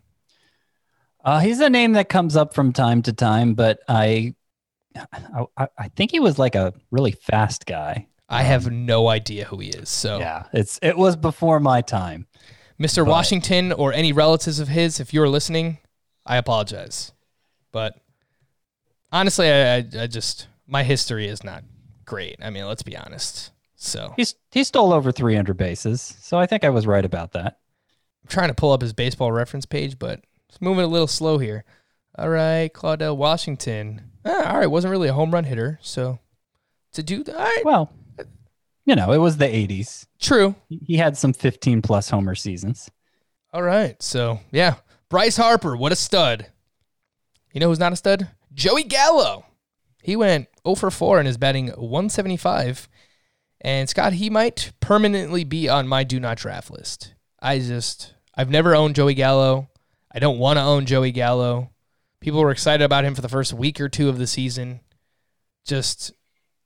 Uh, he's a name that comes up from time to time, but I, I, I think he was like a really fast guy. I have no idea who he is. So, Yeah, it's it was before my time. Mr. Washington or any relatives of his, if you're listening, I apologize. But honestly, I, I, I just, my history is not great. I mean, let's be honest. So, He's he stole over 300 bases, so I think I was right about that. I'm trying to pull up his baseball reference page, but it's moving a little slow here. All right, Claudell Washington. Ah, all right, wasn't really a home run hitter, so to do that, all right, Well, you know, it was the 80s. true. He- He had some 15 plus homer seasons. All right, so yeah, Bryce Harper, what a stud. You know who's not a stud? Joey Gallo. He went 0 for 4 and is batting 175. And Scott, he might permanently be on my do not draft list. I just, I've never owned Joey Gallo. I don't want to own Joey Gallo. People were excited about him for the first week or two of the season. Just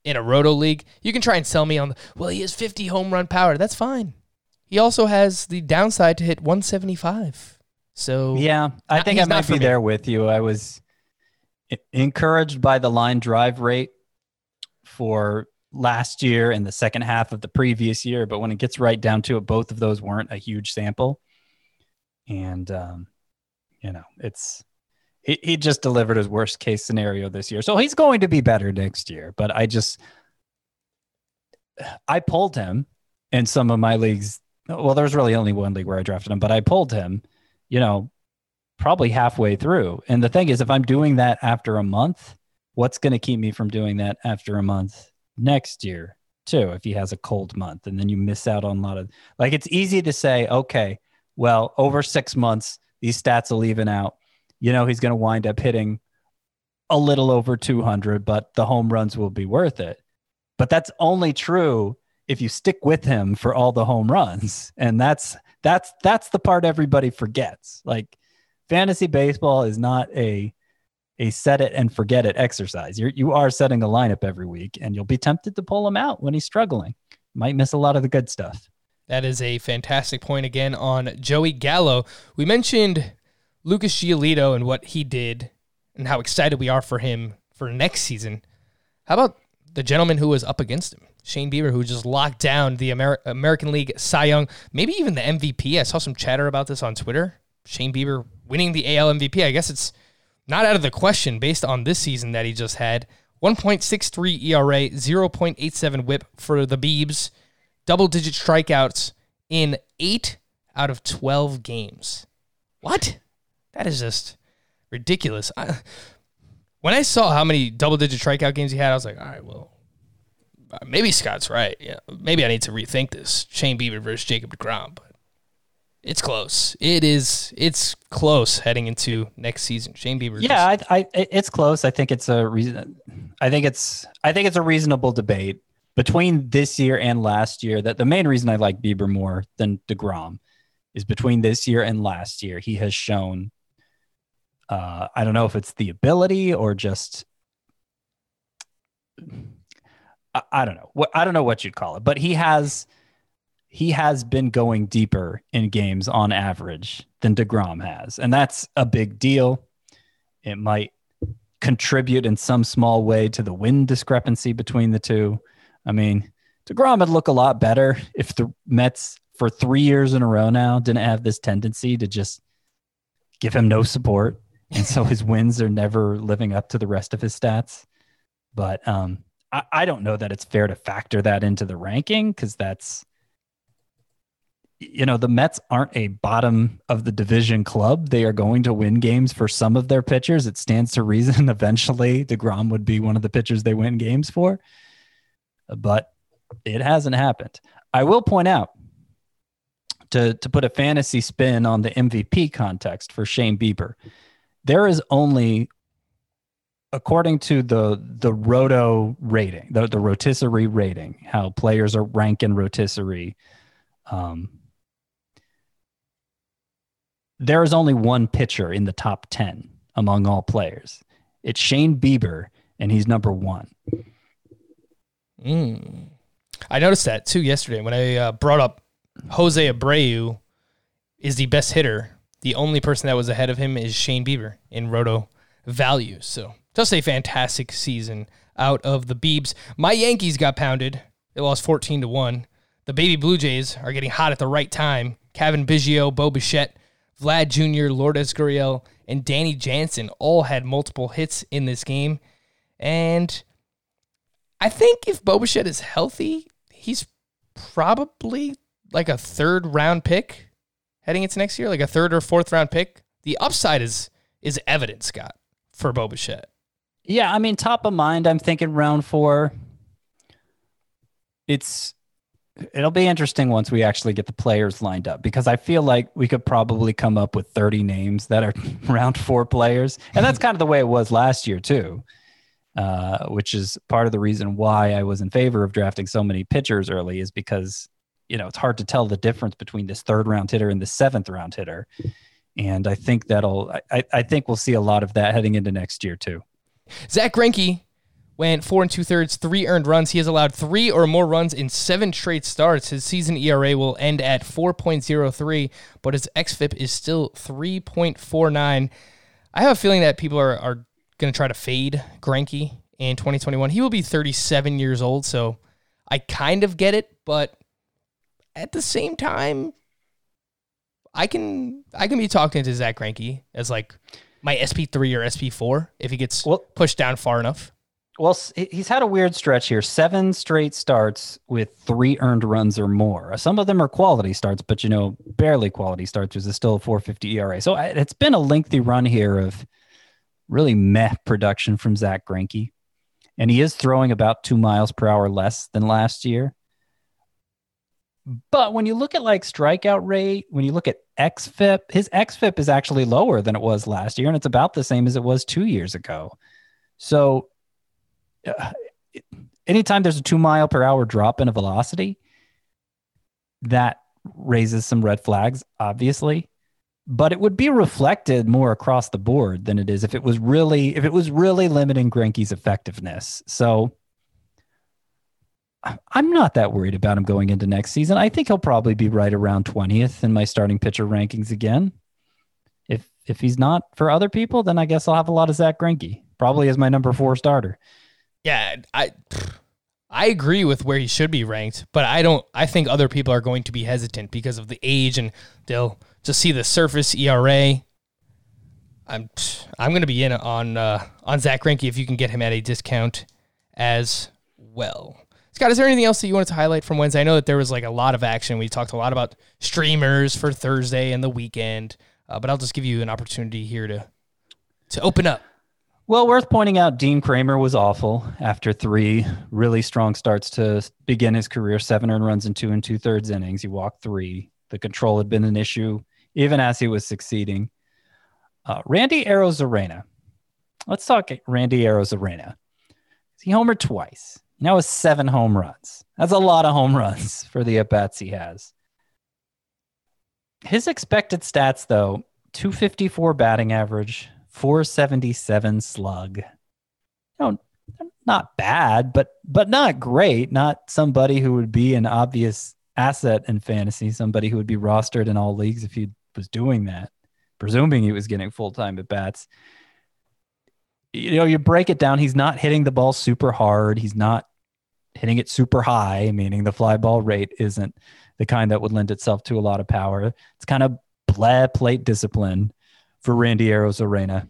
in a roto league, you can try and sell me on the, well, he has 50 home run power. That's fine. He also has the downside to hit 175. So Yeah, I think I might be me. there with you. I was encouraged by the line drive rate for last year and the second half of the previous year, but when it gets right down to it, both of those weren't a huge sample. And um, you know, it's he, he just delivered his worst case scenario this year. So he's going to be better next year. But I just I pulled him in some of my leagues. Well, there's really only one league where I drafted him, but I pulled him, you know, probably halfway through. And the thing is, if I'm doing that after a month, what's going to keep me from doing that after a month next year, too, if he has a cold month? And then you miss out on a lot of, like, it's easy to say, okay, well, over six months, these stats will even out. You know, he's going to wind up hitting a little over 200, but the home runs will be worth it. But that's only true if you stick with him for all the home runs. And that's that's that's the part everybody forgets. Like fantasy baseball is not a a set it and forget it exercise. You're you are setting a lineup every week and you'll be tempted to pull him out when he's struggling. Might miss a lot of the good stuff. That is a fantastic point again on Joey Gallo. We mentioned Lucas Giolito and what he did and how excited we are for him for next season. How about the gentleman who was up against him, Shane Bieber, who just locked down the Amer- American League Cy Young, maybe even the MVP? I saw some chatter about this on Twitter. Shane Bieber winning the AL MVP. I guess it's not out of the question based on this season that he just had. 1.63 ERA, 0.87 whip for the Beebs double digit strikeouts in eight out of 12 games. What? That is just ridiculous. I, when I saw how many double digit strikeout games he had, I was like, all right, well, maybe Scott's right. Yeah, maybe I need to rethink this Shane Bieber versus Jacob DeGrom, but it's close. It is. It's close heading into next season. Shane Bieber. Yeah, I, I it's close. I think it's a reason. I think it's I think it's a reasonable debate between this year and last year. That the main reason I like Bieber more than Degrom is between this year and last year. He has shown. Uh, I don't know if it's the ability or just. I, I don't know what I don't know what you'd call it, but he has he has been going deeper in games on average than DeGrom has. And that's a big deal. It might contribute in some small way to the win discrepancy between the two. I mean, DeGrom would look a lot better if the Mets for three years in a row now didn't have this tendency to just give him no support. And so his wins are never living up to the rest of his stats. But um, I, I don't know that it's fair to factor that into the ranking because that's you know, the Mets aren't a bottom of the division club. They are going to win games for some of their pitchers. It stands to reason eventually DeGrom would be one of the pitchers they win games for. But it hasn't happened. I will point out to, to put a fantasy spin on the MVP context for Shane Bieber, there is only according to the the roto rating, the, the rotisserie rating, how players are ranking rotisserie. Um, there is only one pitcher in the top 10 among all players. It's Shane Bieber, and he's number one. Mm. I noticed that too yesterday when I uh, brought up Jose Abreu is the best hitter. The only person that was ahead of him is Shane Bieber in roto value. So just a fantastic season out of the Beebs. My Yankees got pounded. They lost 14 to 1. The baby Blue Jays are getting hot at the right time. Cavan Biggio, Bo Bichette, Vlad Jr., Lourdes Gurriel, and Danny Jansen all had multiple hits in this game. And I think if Bo Bichette is healthy, he's probably like a third round pick heading into next year, like a third or fourth round pick. The upside is is evident, Scott. for Bo Bichette. Yeah, I mean, top of mind, I'm thinking round four. It's it'll be interesting once we actually get the players lined up because I feel like we could probably come up with 30 names that are round four players. And that's kind of the way it was last year, too, uh, which is part of the reason why I was in favor of drafting so many pitchers early, is because, you know, it's hard to tell the difference between this third round hitter and the seventh round hitter. And I think that'll, I, I think we'll see a lot of that heading into next year, too. Zack Greinke went four and two thirds, three earned runs. He has allowed three or more runs in seven straight starts. His season ERA will end at 4.03, but his XFIP is still 3.49. I have a feeling that people are, are going to try to fade Greinke in 2021. He will be 37 years old, so I kind of get it, but at the same time, I can I can be talking to Zack Greinke as like my SP3 or SP4 if he gets Well- pushed down far enough. Well, he's had a weird stretch here. Seven straight starts with three earned runs or more. Uh, some of them are quality starts, but you know, barely quality starts. There's still a 450 ERA. So it's been a lengthy run here of really meh production from Zack Greinke. And he is throwing about two miles per hour less than last year. But when you look at like strikeout rate, when you look at XFIP, his XFIP is actually lower than it was last year, and it's about the same as it was two years ago. So uh, anytime there's a two mile per hour drop in a velocity, that raises some red flags, obviously. But it would be reflected more across the board than it is if it was really if it was really limiting Greinke's effectiveness. So I'm not that worried about him going into next season. I think he'll probably be right around 20th in my starting pitcher rankings again. If if he's not for other people, then I guess I'll have a lot of Zack Greinke, probably as my number four starter. Yeah, I I agree with where he should be ranked, but I don't I think other people are going to be hesitant because of the age and they'll just see the surface ERA. I'm I'm going to be in on uh, on Zack Greinke if you can get him at a discount as well. Scott, is there anything else that you wanted to highlight from Wednesday? I know that there was like a lot of action. We talked a lot about streamers for Thursday and the weekend, uh, but I'll just give you an opportunity here to to open up. Well, worth pointing out, Dean Kremer was awful after three really strong starts to begin his career. Seven earned runs in two and two thirds innings. He walked three. The control had been an issue even as he was succeeding. Uh, Randy Arozarena. Let's talk Randy Arozarena. He homered twice. He now has seven home runs. That's a lot of home runs for the at bats he has. His expected stats, though 254 batting average, 477 slug. You know, not bad, but but not great. Not somebody who would be an obvious asset in fantasy, somebody who would be rostered in all leagues if he was doing that, presuming he was getting full time at bats. You know, you break it down, he's not hitting the ball super hard. He's not hitting it super high, meaning the fly ball rate isn't the kind that would lend itself to a lot of power. It's kind of blah plate discipline for Randy Arozarena.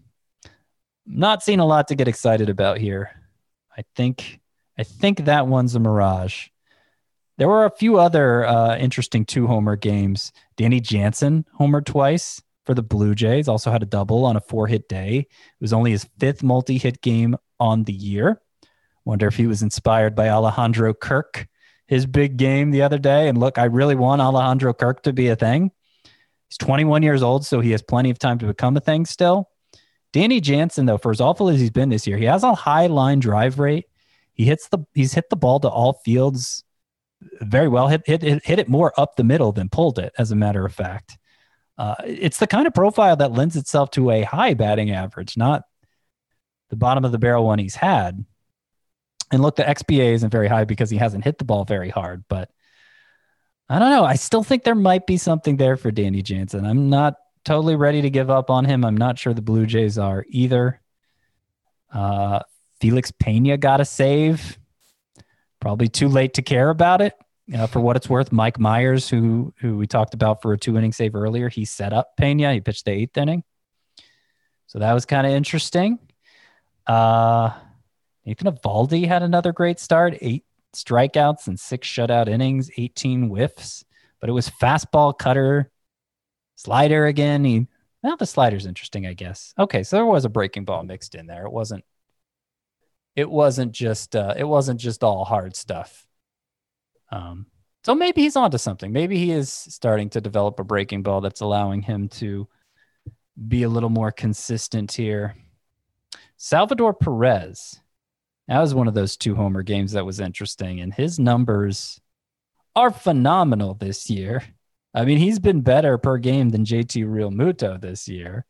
Not seeing a lot to get excited about here. I think I think that one's a mirage. There were a few other uh, interesting two homer games. Danny Jansen homered twice for the Blue Jays, also had a double on a four hit day. It was only his fifth multi hit game on the year. Wonder if he was inspired by Alejandro Kirk, his big game the other day. And look, I really want Alejandro Kirk to be a thing. He's 21 years old, so he has plenty of time to become a thing still. Danny Jansen, though, for as awful as he's been this year, he has a high line drive rate. He hits the he's hit the ball to all fields very well. Hit hit hit, hit it more up the middle than pulled it, as a matter of fact. Uh, it's the kind of profile that lends itself to a high batting average, not the bottom of the barrel one he's had. And look, the XBA isn't very high because he hasn't hit the ball very hard, but I don't know. I still think there might be something there for Danny Jansen. I'm not totally ready to give up on him. I'm not sure the Blue Jays are either. Uh, Felix Pena got a save. Probably too late to care about it. Uh, for what it's worth, Mike Mayers, who who we talked about for a two inning save earlier, he set up Pena. He pitched the eighth inning, so that was kind of interesting. Uh, Nathan Eovaldi had another great start, eight strikeouts and six shutout innings, 18 whiffs, but it was fastball, cutter, slider again. He Now the slider's interesting, I guess. Okay, so there was a breaking ball mixed in there. It wasn't. It wasn't just. Uh, it wasn't just all hard stuff. Um, so maybe he's onto something. Maybe he is starting to develop a breaking ball that's allowing him to be a little more consistent here. Salvador Perez. That was one of those two homer games that was interesting, and his numbers are phenomenal this year. I mean, he's been better per game than JT Realmuto this year.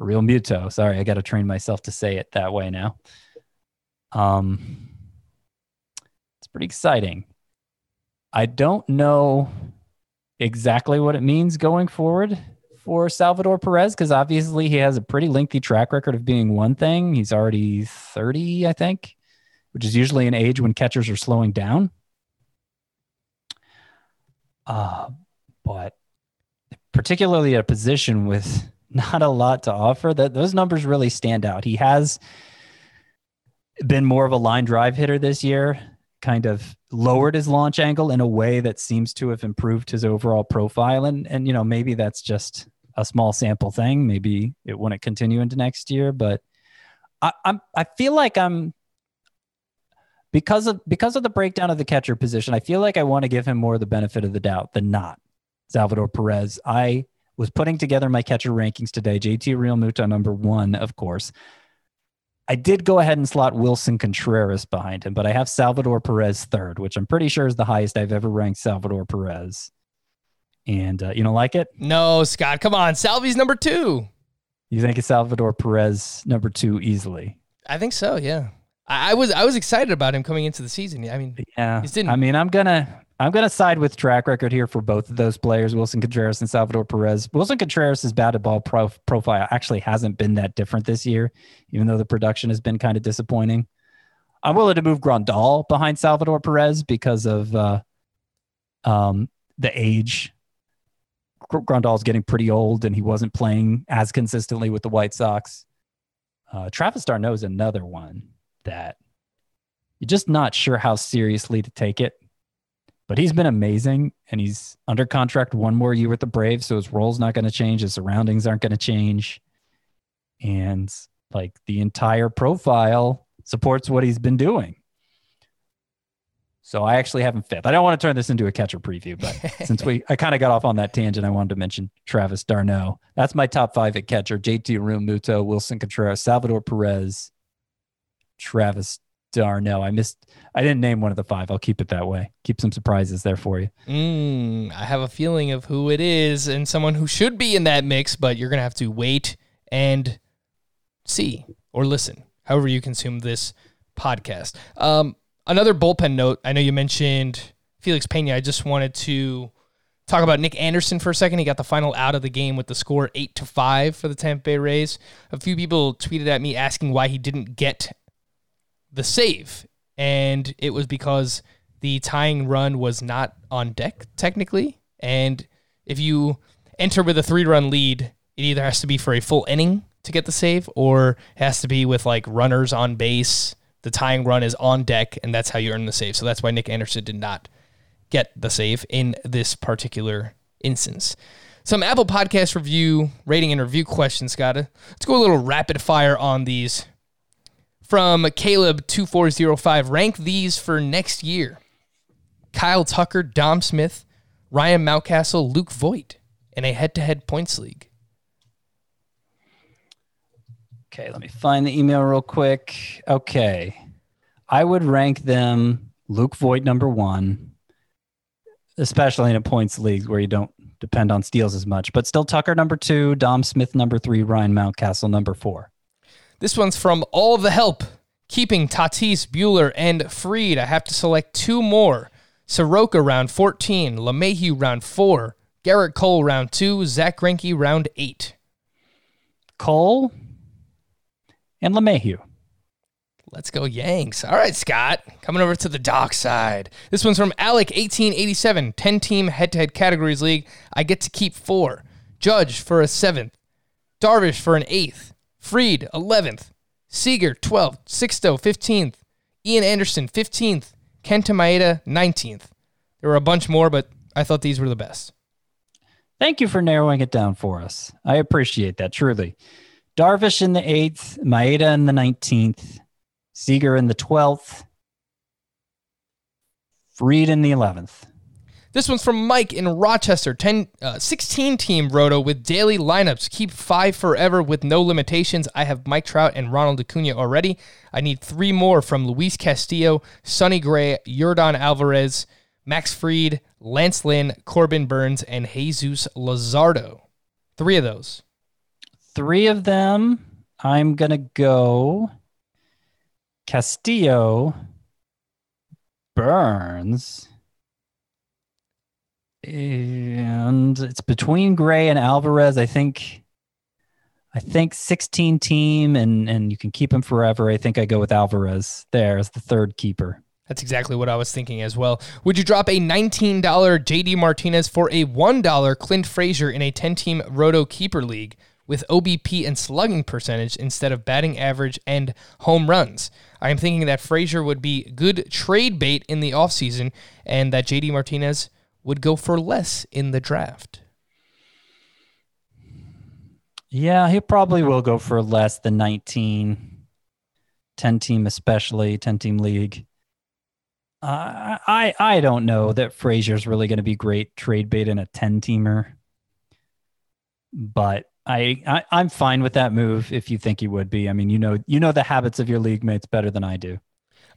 Realmuto, sorry, I got to train myself to say it that way now. Um, it's pretty exciting. I don't know exactly what it means going forward for Salvador Perez because obviously he has a pretty lengthy track record of being one thing. He's already 30, I think, which is usually an age when catchers are slowing down. Uh, but particularly a position with not a lot to offer, that those numbers really stand out. He has been more of a line drive hitter this year, kind of lowered his launch angle in a way that seems to have improved his overall profile. And and you know, maybe that's just a small sample thing. Maybe it wouldn't continue into next year, but I, I'm I feel like I'm because of because of the breakdown of the catcher position, I feel like I want to give him more the benefit of the doubt than not. Salvador Perez. I was putting together my catcher rankings today. JT Real Realmuto number one, of course. I did go ahead and slot Willson Contreras behind him, but I have Salvador Perez third, which I'm pretty sure is the highest I've ever ranked Salvador Perez. And uh, you don't like it? No, Scott, come on. Salvi's number two. You think it's Salvador Perez number two easily? I think so. Yeah, I, I was I was excited about him coming into the season. I mean, yeah. didn't, I mean, I'm gonna I'm gonna side with track record here for both of those players, Willson Contreras and Salvador Perez. Willson Contreras' batted ball pro- profile actually hasn't been that different this year, even though the production has been kind of disappointing. I'm willing to move Grandal behind Salvador Perez because of uh, um, the age Grandal's getting pretty old and he wasn't playing as consistently with the White Sox. Uh, Travis d'Arnaud is another one that you're just not sure how seriously to take it. But he's been amazing and he's under contract one more year with the Braves. So his role's not going to change. His surroundings aren't going to change. And like the entire profile supports what he's been doing. So I actually have him fifth. I don't want to turn this into a catcher preview, but since we I kind of got off on that tangent, I wanted to mention Travis d'Arnaud. That's my top five at catcher: JT Realmuto, Willson Contreras, Salvador Perez, Travis d'Arnaud. I missed. I didn't name one of the five. I'll keep it that way. Keep some surprises there for you. Mm, I have a feeling of who it is and someone who should be in that mix, but you're gonna have to wait and see or listen, however you consume this podcast. Um, Another bullpen note. I know you mentioned Felix Pena. I just wanted to talk about Nick Anderson for a second. He got the final out of the game with the score eight to five for the Tampa Bay Rays. A few people tweeted at me asking why he didn't get the save, and it was because the tying run was not on deck technically. And if you enter with a three-run lead, it either has to be for a full inning to get the save, or it has to be with like runners on base the tying run is on deck, and that's how you earn the save. So that's why Nick Anderson did not get the save in this particular instance. Some Apple Podcast review, rating, and review questions, Scott. Let's go a little rapid fire on these. From Caleb2405, rank these for next year Kyle Tucker, Dom Smith, Ryan Mountcastle, Luke Voit in a head to head points league. Okay, let me find the email real quick. Okay. I would rank them Luke Voit number one, especially in a points league where you don't depend on steals as much, but still Tucker number two, Dom Smith number three, Ryan Mountcastle number four. This one's from All the Help. Keeping Tatis, Buehler, and Fried. I have to select two more. Soroka round 14, LeMahieu round four, Gerrit Cole round two, Zack Greinke round eight. Cole, and LeMahieu. Let's go Yanks. All right, Scott. Coming over to the dock side. This one's from Alec 1887, 10 team head to head categories league. I get to keep four. Judge for a seventh. Darvish for an eighth. Fried, 11th. Seager, 12th. Sixto, 15th. Ian Anderson, 15th. Kenta Maeda, 19th. There were a bunch more, but I thought these were the best. Thank you for narrowing it down for us. I appreciate that truly. Darvish in the eighth, Maeda in the nineteenth, Seager in the twelfth, Fried in the eleventh. This one's from Mike in Rochester. 10, uh, 16 team roto with daily lineups. Keep five forever with no limitations. I have Mike Trout and Ronald Acuna already. I need three more from Luis Castillo, Sonny Gray, Yordan Alvarez, Max Fried, Lance Lynn, Corbin Burnes, and Jesus Luzardo. Three of those. Three of them, I'm going to go Castillo, Burnes, and it's between Gray and Alvarez. I think, I think 16 team, and and you can keep him forever. I think I go with Alvarez there as the third keeper. That's exactly what I was thinking as well. Would you drop a $19 JD Martinez for a $1 Clint Frazier in a 10 team Roto Keeper League with OBP and slugging percentage instead of batting average and home runs? I am thinking that Frazier would be good trade bait in the offseason and that JD Martinez would go for less in the draft. Yeah, he probably will go for less than 19. 10 team, especially 10 team league. Uh, I I don't know that Frazier's really going to be great trade bait in a 10 teamer. But I, I I'm fine with that move if you think he would be. I mean, you know you know the habits of your league mates better than I do.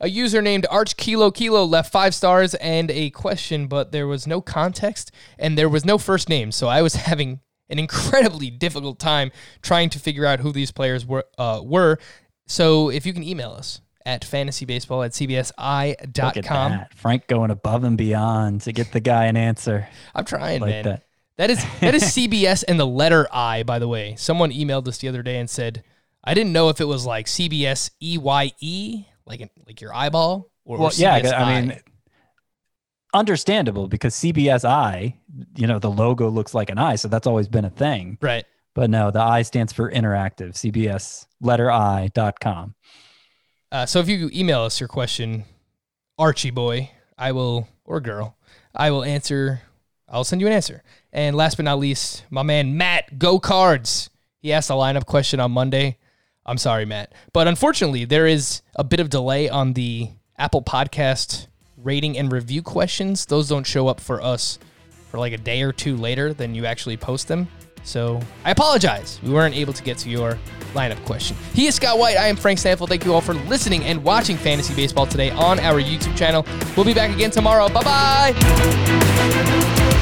A user named Arch Kilo Kilo left five stars and a question, but there was no context and there was no first name. So I was having an incredibly difficult time trying to figure out who these players were. Uh, were. So if you can email us at fantasybaseball at cbsi.com. Look. Frank going above and beyond to get the guy an answer. I'm trying, Like man. that. That is that is CBS and the letter I, by the way. Someone emailed us the other day and said, I didn't know if it was like CBS E Y E, like like your eyeball, or Well, or yeah, CBS I mean, understandable because CBSI, you know, the logo looks like an eye, so that's always been a thing. right. But no, the I stands for interactive. CBS letter I dot com. Uh, so if you email us your question, Archie boy, I will or girl, I will answer. I'll send you an answer. And last but not least, my man Matt Go Cards. He asked a lineup question on Monday. I'm sorry, Matt, but unfortunately, there is a bit of delay on the Apple Podcast rating and review questions. Those don't show up for us for like a day or two later than you actually post them. So I apologize. We weren't able to get to your lineup question. He is Scott White. I am Frank Stampfl. Thank you all for listening and watching Fantasy Baseball today on our YouTube channel. We'll be back again tomorrow. Bye bye.